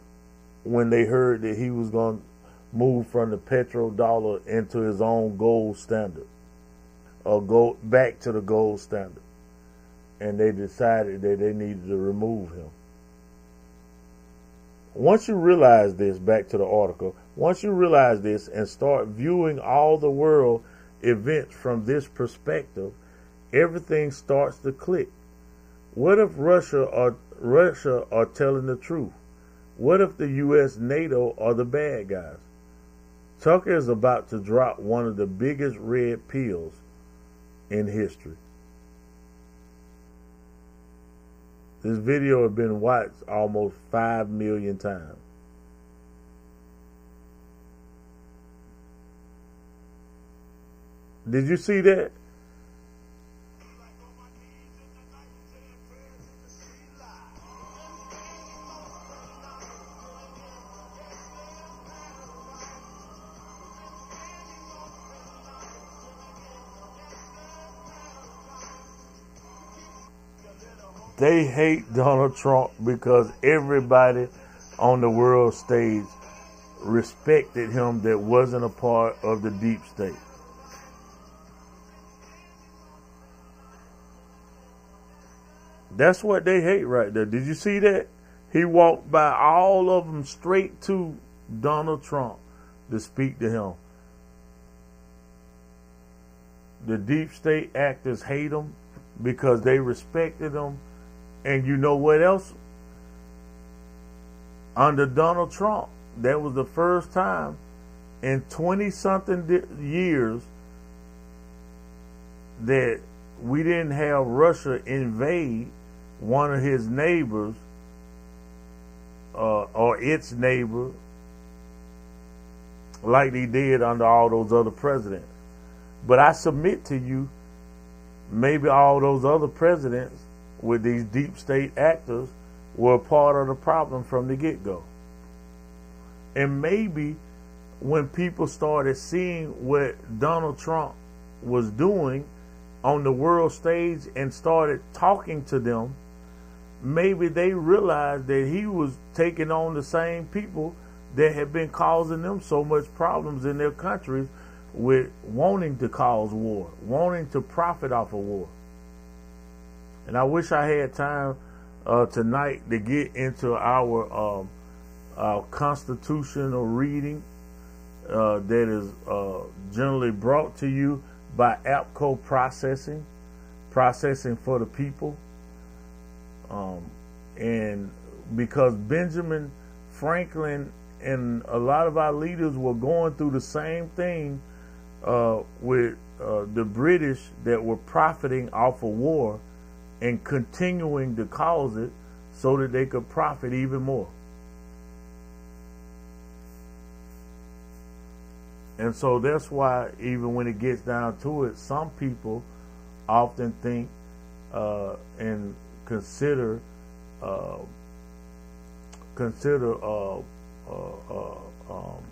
when they heard that he was going to move from the petrodollar into his own gold standard, or go back to the gold standard and they decided that they needed to remove him. Once you realize this, back to the article, once you realize this and start viewing all the world events from this perspective, everything starts to click. What if Russia or Russia are telling the truth? What if the US, NATO are the bad guys? Tucker is about to drop one of the biggest red pills in history. This video has been watched almost 5 million times. Did you see that? They hate Donald Trump because everybody on the world stage respected him that wasn't a part of the deep state. That's what they hate right there. Did you see that? He walked by all of them straight to Donald Trump to speak to him. The deep state actors hate him because they respected him. And you know what else? Under Donald Trump, that was the first time in 20 something years that we didn't have Russia invade one of his neighbors uh, or its neighbor like they did under all those other presidents. But I submit to you, maybe all those other presidents with these deep state actors were part of the problem from the get go. And maybe when people started seeing what Donald Trump was doing on the world stage and started talking to them, maybe they realized that he was taking on the same people that had been causing them so much problems in their countries with wanting to cause war, wanting to profit off of war. And I wish I had time uh, tonight to get into our, um, our constitutional reading uh, that is uh, generally brought to you by APCO Processing, Processing for the People. Um, and because Benjamin Franklin and a lot of our leaders were going through the same thing uh, with uh, the British that were profiting off of war and continuing to cause it so that they could profit even more. And so that's why, even when it gets down to it, some people often think uh, and consider uh, consider uh, uh, uh um,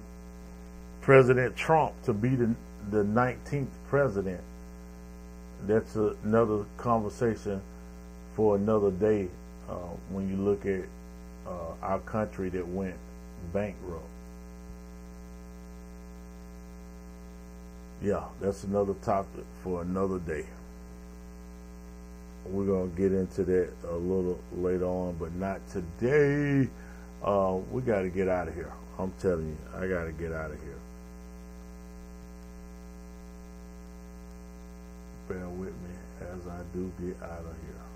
President Trump to be the the 19th president. That's another conversation for another day uh, when you look at uh, our country that went bankrupt. Yeah, that's another topic for another day. We're gonna get into that a little later on, but not today. Uh, we got to get out of here. I'm telling you, I got to get out of here. Bear with me as I do get out of here.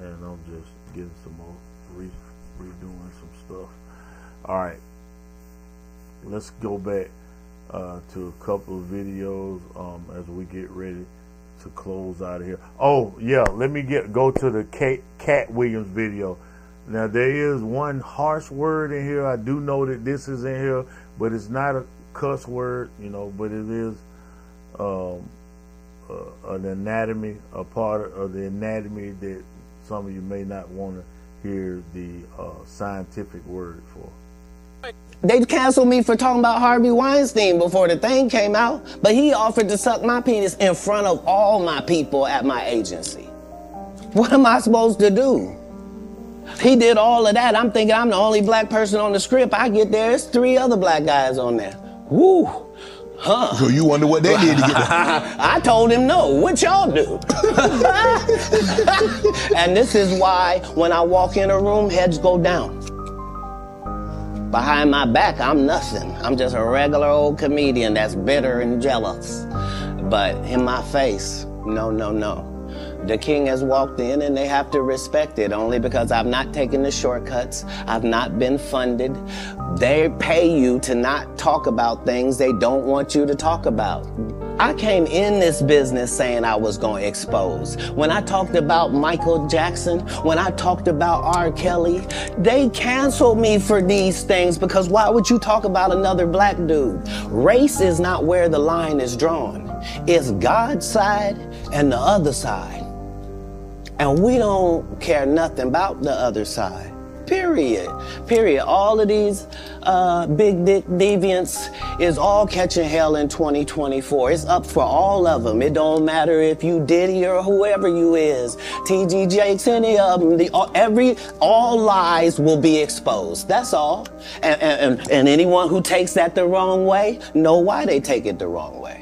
And I'm just getting some more re- redoing some stuff. All right, let's go back uh, to a couple of videos um, as we get ready to close out of here. Oh yeah, let me get go to the Katt, Katt Williams video. Now there is one harsh word in here. I do know that this is in here, but it's not a cuss word, you know. But it is um, uh, an anatomy, a part of the anatomy that some of you may not want to hear the uh, scientific word for. They canceled me for talking about Harvey Weinstein before the thing came out, but he offered to suck my penis in front of all my people at my agency. What am I supposed to do? He did all of that. I'm thinking I'm the only black person on the script. I get there, it's three other black guys on there. Woo! Huh. So you wonder what they did to get that? I told him no. What y'all do? and this is why when I walk in a room, heads go down. Behind my back, I'm nothing. I'm just a regular old comedian that's bitter and jealous. But in my face, no, no, no. The king has walked in and they have to respect it only because I've not taken the shortcuts. I've not been funded. They pay you to not talk about things they don't want you to talk about. I came in this business saying I was going to expose. When I talked about Michael Jackson, when I talked about R. Kelly, they canceled me for these things because why would you talk about another black dude? Race is not where the line is drawn. It's God's side and the other side. And we don't care nothing about the other side. Period. Period. All of these uh, big dick deviants is all catching hell in 2024. It's up for all of them. It don't matter if you Diddy or whoever you is, TD Jakes, any of them. The, all, every all lies will be exposed. That's all. And, and, and anyone who takes that the wrong way, know why they take it the wrong way.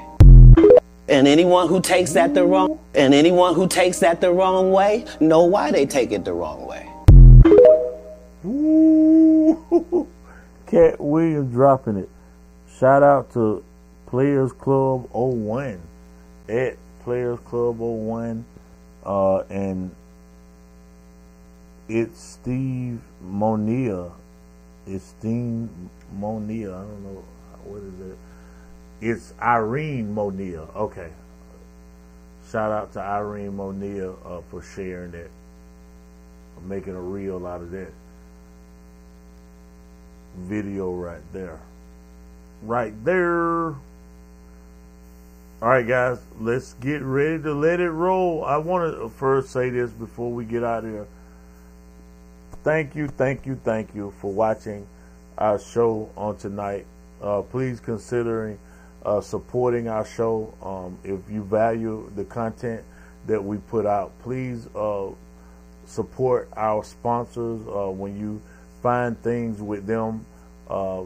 And anyone who takes that the wrong and anyone who takes that the wrong way, know why they take it the wrong way. Katt Williams dropping it. Shout out to Players Club 01 at Players Club 01 uh, and it's Steve Monia. It's Steve Monia. I don't know what is it. It's Irene Monia. Okay. Shout out to Irene Monia uh, for sharing that, for making a reel out of that video right there. Right there. All right, guys, let's get ready to let it roll. I want to first say this before we get out of here. Thank you, thank you, thank you for watching our show on tonight. Uh, please considering uh, supporting our show. Um, if you value the content that we put out, please uh, support our sponsors uh, when you find things with them. Uh,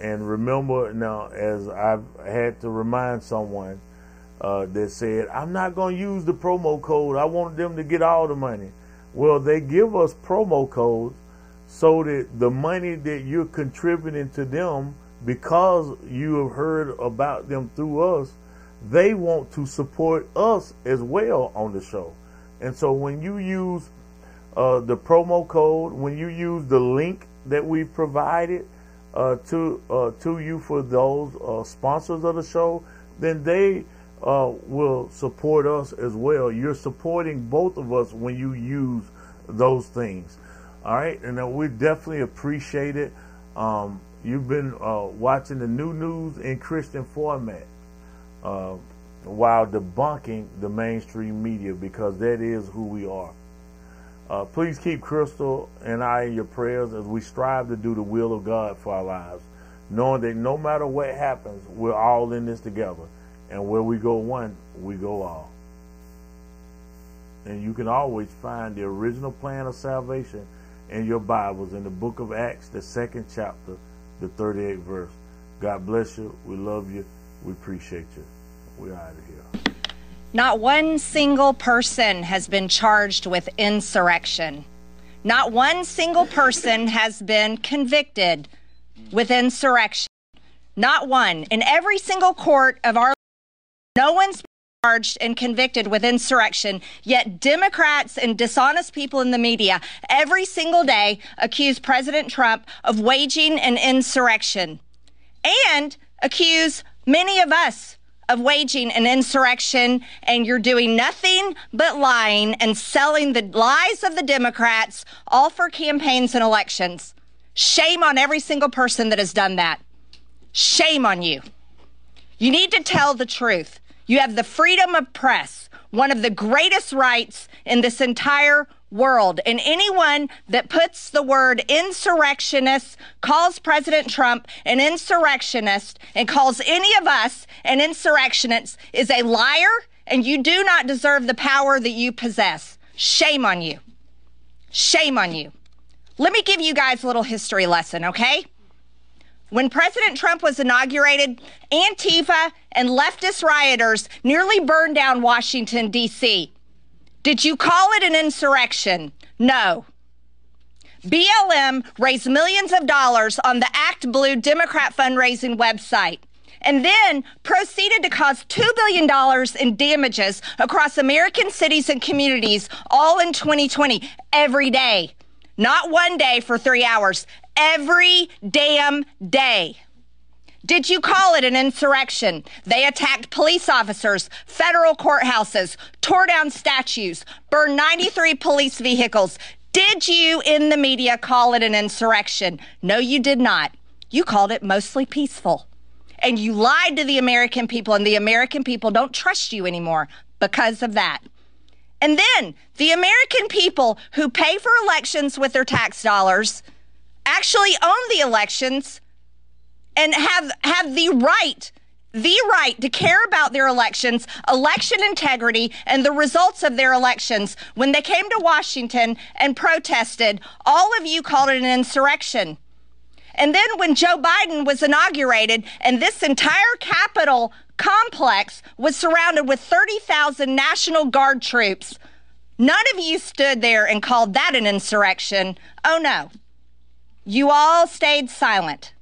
and remember now, as I've had to remind someone uh, that said, I'm not going to use the promo code. I want them to get all the money. Well, they give us promo codes so that the money that you're contributing to them because you have heard about them through us, they want to support us as well on the show. And so when you use uh, the promo code, when you use the link that we've provided uh, to uh, to you for those uh, sponsors of the show, then they uh, will support us as well. You're supporting both of us when you use those things. All right, and we definitely appreciate it. Um, You've been uh, watching the new news in Christian format uh, while debunking the mainstream media because that is who we are. Uh, please keep Crystal and I in your prayers as we strive to do the will of God for our lives, knowing that no matter what happens, we're all in this together. And where we go one, we go all. And you can always find the original plan of salvation in your Bibles in the book of Acts, the second chapter, the 38th verse. God bless you. We love you. We appreciate you. We're out of here. Not one single person has been charged with insurrection. Not one single person has been convicted with insurrection. Not one. In every single court of our no one's charged and convicted with insurrection, yet Democrats and dishonest people in the media every single day accuse President Trump of waging an insurrection and accuse many of us of waging an insurrection, and you're doing nothing but lying and selling the lies of the Democrats, all for campaigns and elections. Shame on every single person that has done that. Shame on you. You need to tell the truth. You have the freedom of press, one of the greatest rights in this entire world. And anyone that puts the word insurrectionist, calls President Trump an insurrectionist, and calls any of us an insurrectionist is a liar, and you do not deserve the power that you possess. Shame on you. Shame on you. Let me give you guys a little history lesson, okay? When President Trump was inaugurated, Antifa and leftist rioters nearly burned down Washington, D.C. Did you call it an insurrection? No. BLM raised millions of dollars on the Act Blue Democrat fundraising website and then proceeded to cause $2 billion in damages across American cities and communities all in 2020, every day. Not one day for three hours, every damn day. Did you call it an insurrection? They attacked police officers, federal courthouses, tore down statues, burned 93 police vehicles. Did you in the media call it an insurrection? No, you did not. You called it mostly peaceful. And you lied to the American people, and the American people don't trust you anymore because of that. And then the American people who pay for elections with their tax dollars actually own the elections and have have the right the right to care about their elections, election integrity, and the results of their elections. When they came to Washington and protested, all of you called it an insurrection. And then when Joe Biden was inaugurated and this entire Capitol complex was surrounded with 30,000 National Guard troops, none of you stood there and called that an insurrection. Oh no. You all stayed silent.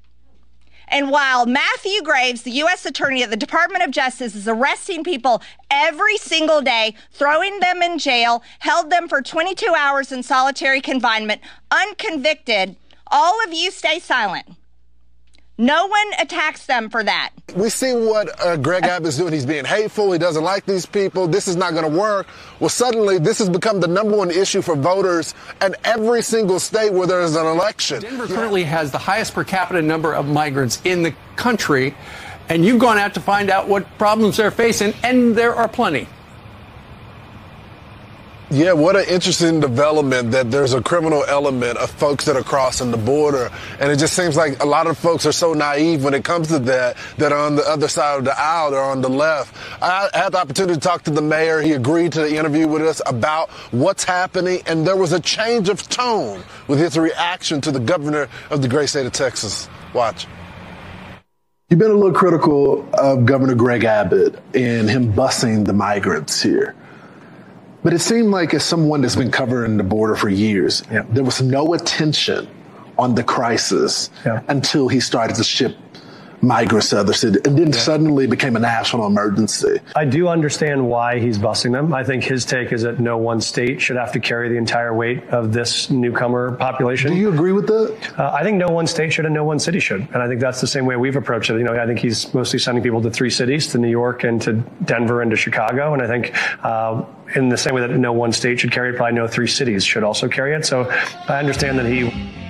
And while Matthew Graves, the U.S. Attorney at the Department of Justice, is arresting people every single day, throwing them in jail, held them for 22 hours in solitary confinement, unconvicted, all of you stay silent. No one attacks them for that. We see what uh, Greg Abbott is doing. He's being hateful. He doesn't like these people. This is not going to work. Well, suddenly this has become the number one issue for voters in every single state where there is an election. Denver currently has the highest per capita number of migrants in the country, and you've gone out to find out what problems they're facing, and there are plenty. Yeah, what an interesting development that there's a criminal element of folks that are crossing the border. And it just seems like a lot of folks are so naive when it comes to that, that are on the other side of the aisle, they're on the left. I had the opportunity to talk to the mayor. He agreed to the interview with us about what's happening. And there was a change of tone with his reaction to the governor of the great state of Texas. Watch. You've been a little critical of Governor Greg Abbott and him busing the migrants here. But it seemed like as someone that's been covering the border for years, yeah. there was no attention on the crisis yeah. until he started to ship migrants to other cities, and then yeah. suddenly became a national emergency. I do understand why he's busing them. I think his take is that no one state should have to carry the entire weight of this newcomer population. Do you agree with that? Uh, I think no one state should, and no one city should, and I think that's the same way we've approached it. You know, I think he's mostly sending people to three cities: to New York and to Denver and to Chicago, and I think. Uh, in the same way that no one state should carry it, probably no three cities should also carry it. So I understand that he.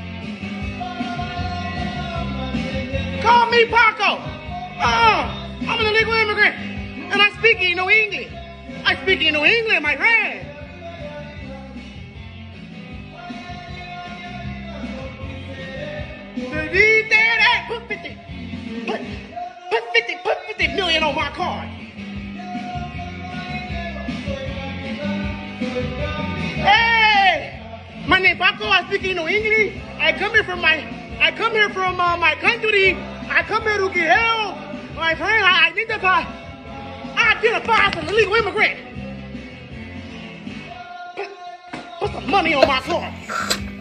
me Paco. Oh, I'm an illegal immigrant, and I speak in no English. I speak in no English, my friend. Put 50, put, 50, put 50 million on my card. Hey, my name Paco, I speak in no English. I come here from my I come here from uh, my country. I come here to get help. My friend, I, I need to buy. I get a pass an illegal immigrant. Put, put some money on my card.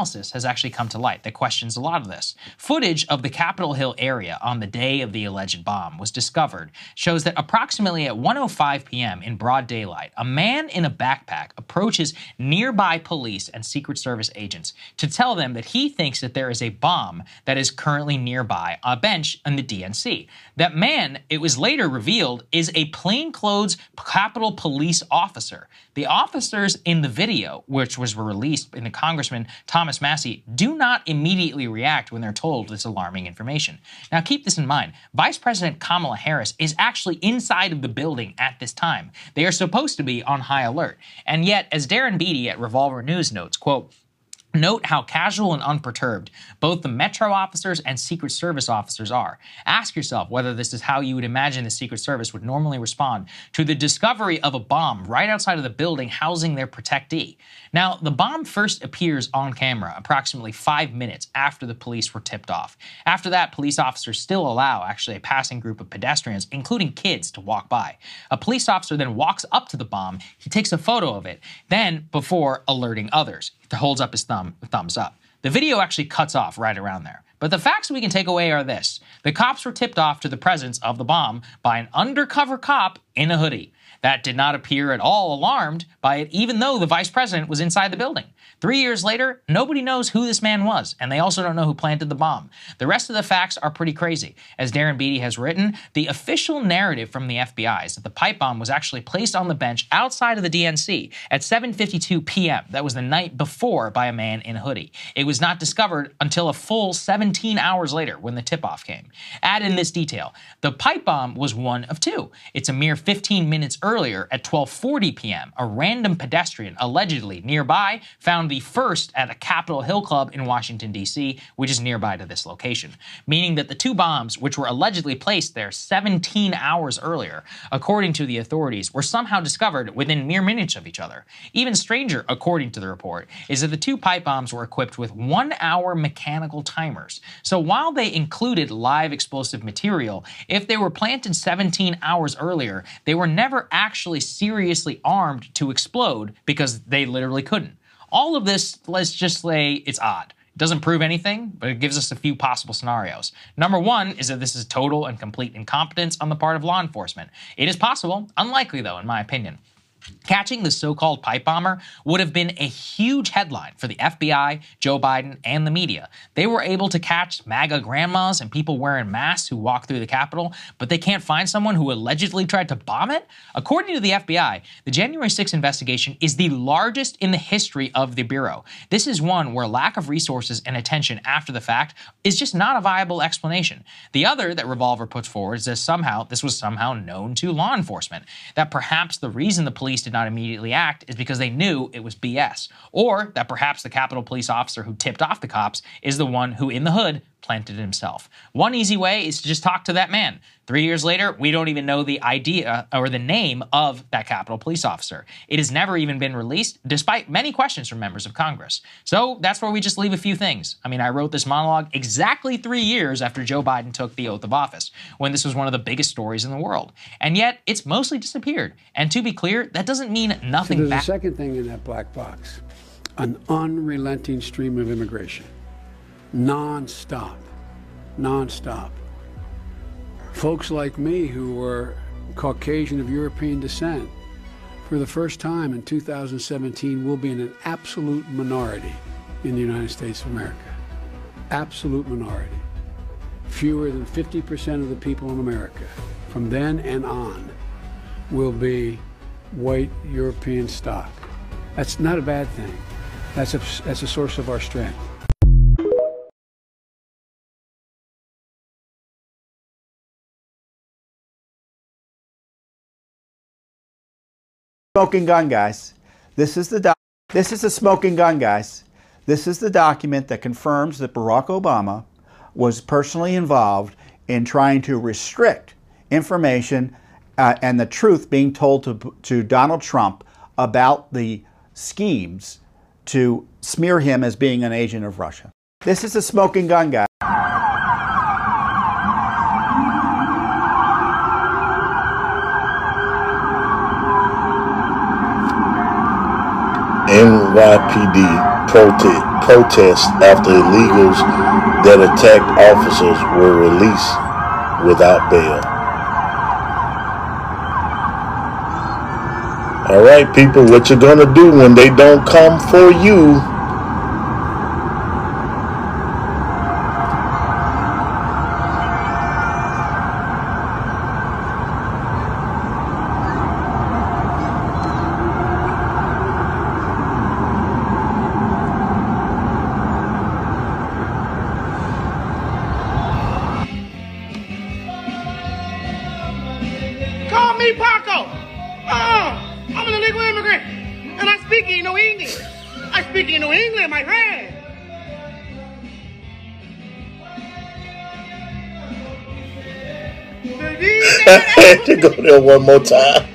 Analysis has actually come to light that questions a lot of this. Footage of the Capitol Hill area on the day of the alleged bomb was discovered shows that approximately at 1:05 p.m. in broad daylight, a man in a backpack approaches nearby police and Secret Service agents to tell them that he thinks that there is a bomb that is currently nearby a bench in the DNC. That man, it was later revealed, is a plainclothes Capitol Police officer. The officers in the video, which was released in the Congressman Thomas Massie, do not immediately react when they're told this alarming information. Now, keep this in mind. Vice President Kamala Harris is actually inside of the building at this time. They are supposed to be on high alert. And yet, as Darren Beattie at Revolver News notes, quote, Note how casual and unperturbed both the Metro officers and Secret Service officers are. Ask yourself whether this is how you would imagine the Secret Service would normally respond to the discovery of a bomb right outside of the building housing their protectee. Now, the bomb first appears on camera approximately five minutes after the police were tipped off. After that, police officers still allow actually a passing group of pedestrians, including kids, to walk by. A police officer then walks up to the bomb, he takes a photo of it, then before alerting others he holds up his thumb, thumbs up. The video actually cuts off right around there. But the facts we can take away are this the cops were tipped off to the presence of the bomb by an undercover cop in a hoodie. That did not appear at all alarmed by it, even though the vice president was inside the building. Three years later, nobody knows who this man was, and they also don't know who planted the bomb. The rest of the facts are pretty crazy. As Darren Beattie has written, the official narrative from the FBI is that the pipe bomb was actually placed on the bench outside of the DNC at 7:52 p.m. That was the night before by a man in a hoodie. It was not discovered until a full 17 hours later when the tip-off came. Add in this detail: the pipe bomb was one of two. It's a mere 15 minutes earlier at 12:40 p.m. A random pedestrian allegedly nearby found the first at a Capitol Hill Club in Washington, D.C., which is nearby to this location, meaning that the two bombs, which were allegedly placed there 17 hours earlier, according to the authorities, were somehow discovered within mere minutes of each other. Even stranger, according to the report, is that the two pipe bombs were equipped with one hour mechanical timers. So while they included live explosive material, if they were planted 17 hours earlier, they were never actually seriously armed to explode because they literally couldn't. All of this, let's just say it's odd. It doesn't prove anything, but it gives us a few possible scenarios. Number one is that this is total and complete incompetence on the part of law enforcement. It is possible, unlikely though, in my opinion. Catching the so called pipe bomber would have been a huge headline for the FBI, Joe Biden, and the media. They were able to catch MAGA grandmas and people wearing masks who walked through the Capitol, but they can't find someone who allegedly tried to bomb it? According to the FBI, the January 6th investigation is the largest in the history of the Bureau. This is one where lack of resources and attention after the fact is just not a viable explanation. The other that Revolver puts forward is that somehow this was somehow known to law enforcement, that perhaps the reason the police did not immediately act is because they knew it was BS. Or that perhaps the Capitol police officer who tipped off the cops is the one who, in the hood, planted himself. One easy way is to just talk to that man. Three years later, we don't even know the idea or the name of that Capitol police officer. It has never even been released, despite many questions from members of Congress. So that's where we just leave a few things. I mean, I wrote this monologue exactly three years after Joe Biden took the oath of office, when this was one of the biggest stories in the world. And yet, it's mostly disappeared. And to be clear, that doesn't mean nothing so there's bad. a second thing in that black box an unrelenting stream of immigration, non-stop, non-stop. Folks like me who were Caucasian of European descent, for the first time in 2017, will be in an absolute minority in the United States of America. Absolute minority. Fewer than 50% of the people in America, from then and on, will be white European stock. That's not a bad thing. That's a, that's a source of our strength. Smoking gun, guys. This is the this is the smoking gun, guys. This is the document that confirms that Barack Obama was personally involved in trying to restrict information uh, and the truth being told to, to Donald Trump about the schemes to smear him as being an agent of Russia. This is a smoking gun, guy. NYPD prote- protests after illegals that attacked officers were released without bail. All right, people, what you gonna do when they don't come for you? One more time.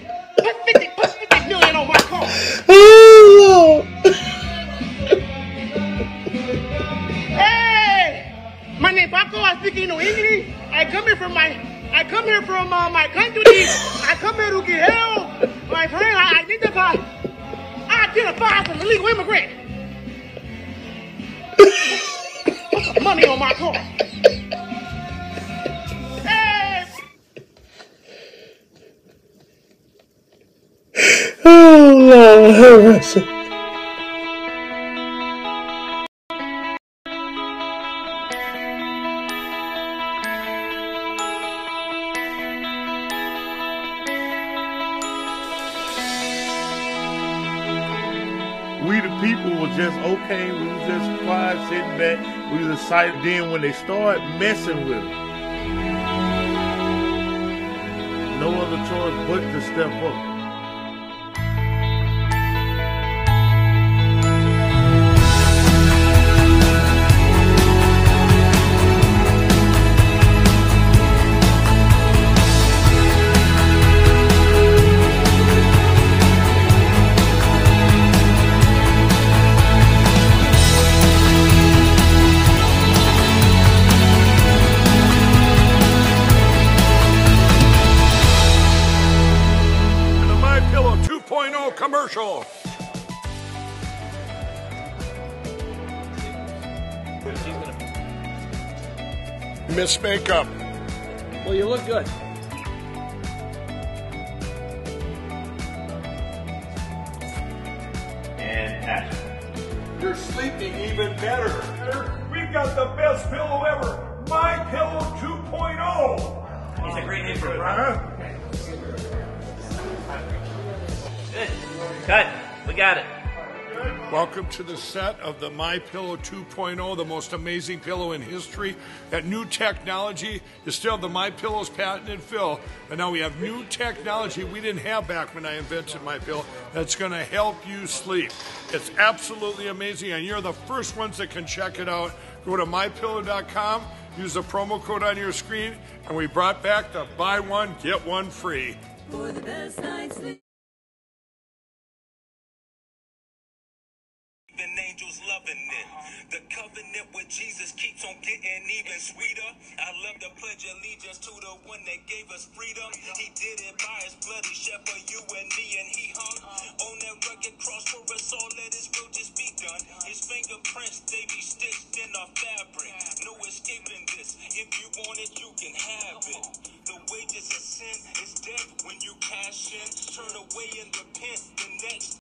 We the people were just okay. We was just quiet, sitting back. We was excited. Then when they start messing with it, no other choice but to step up. Makeup. Welcome to the set of the My Pillow 2.0, the most amazing pillow in history. That new technology is still the My Pillow's patented fill, but now we have new technology we didn't have back when I invented My Pillow that's going to help you sleep. It's absolutely amazing, and you're the first ones that can check it out. Go to mypillow.com, use the promo code on your screen, and we brought back the buy one get one free. The covenant with Jesus keeps on getting even sweeter. I love to pledge allegiance to the one that gave us freedom. He did it by his blood. He shed for you and me, and he hung on that rugged cross for us all. Let his will just be done. His fingerprints, they be stitched in our fabric. No escaping this. If you want it, you can have it. The wages of sin is death when you cash in. Turn away and repent. The next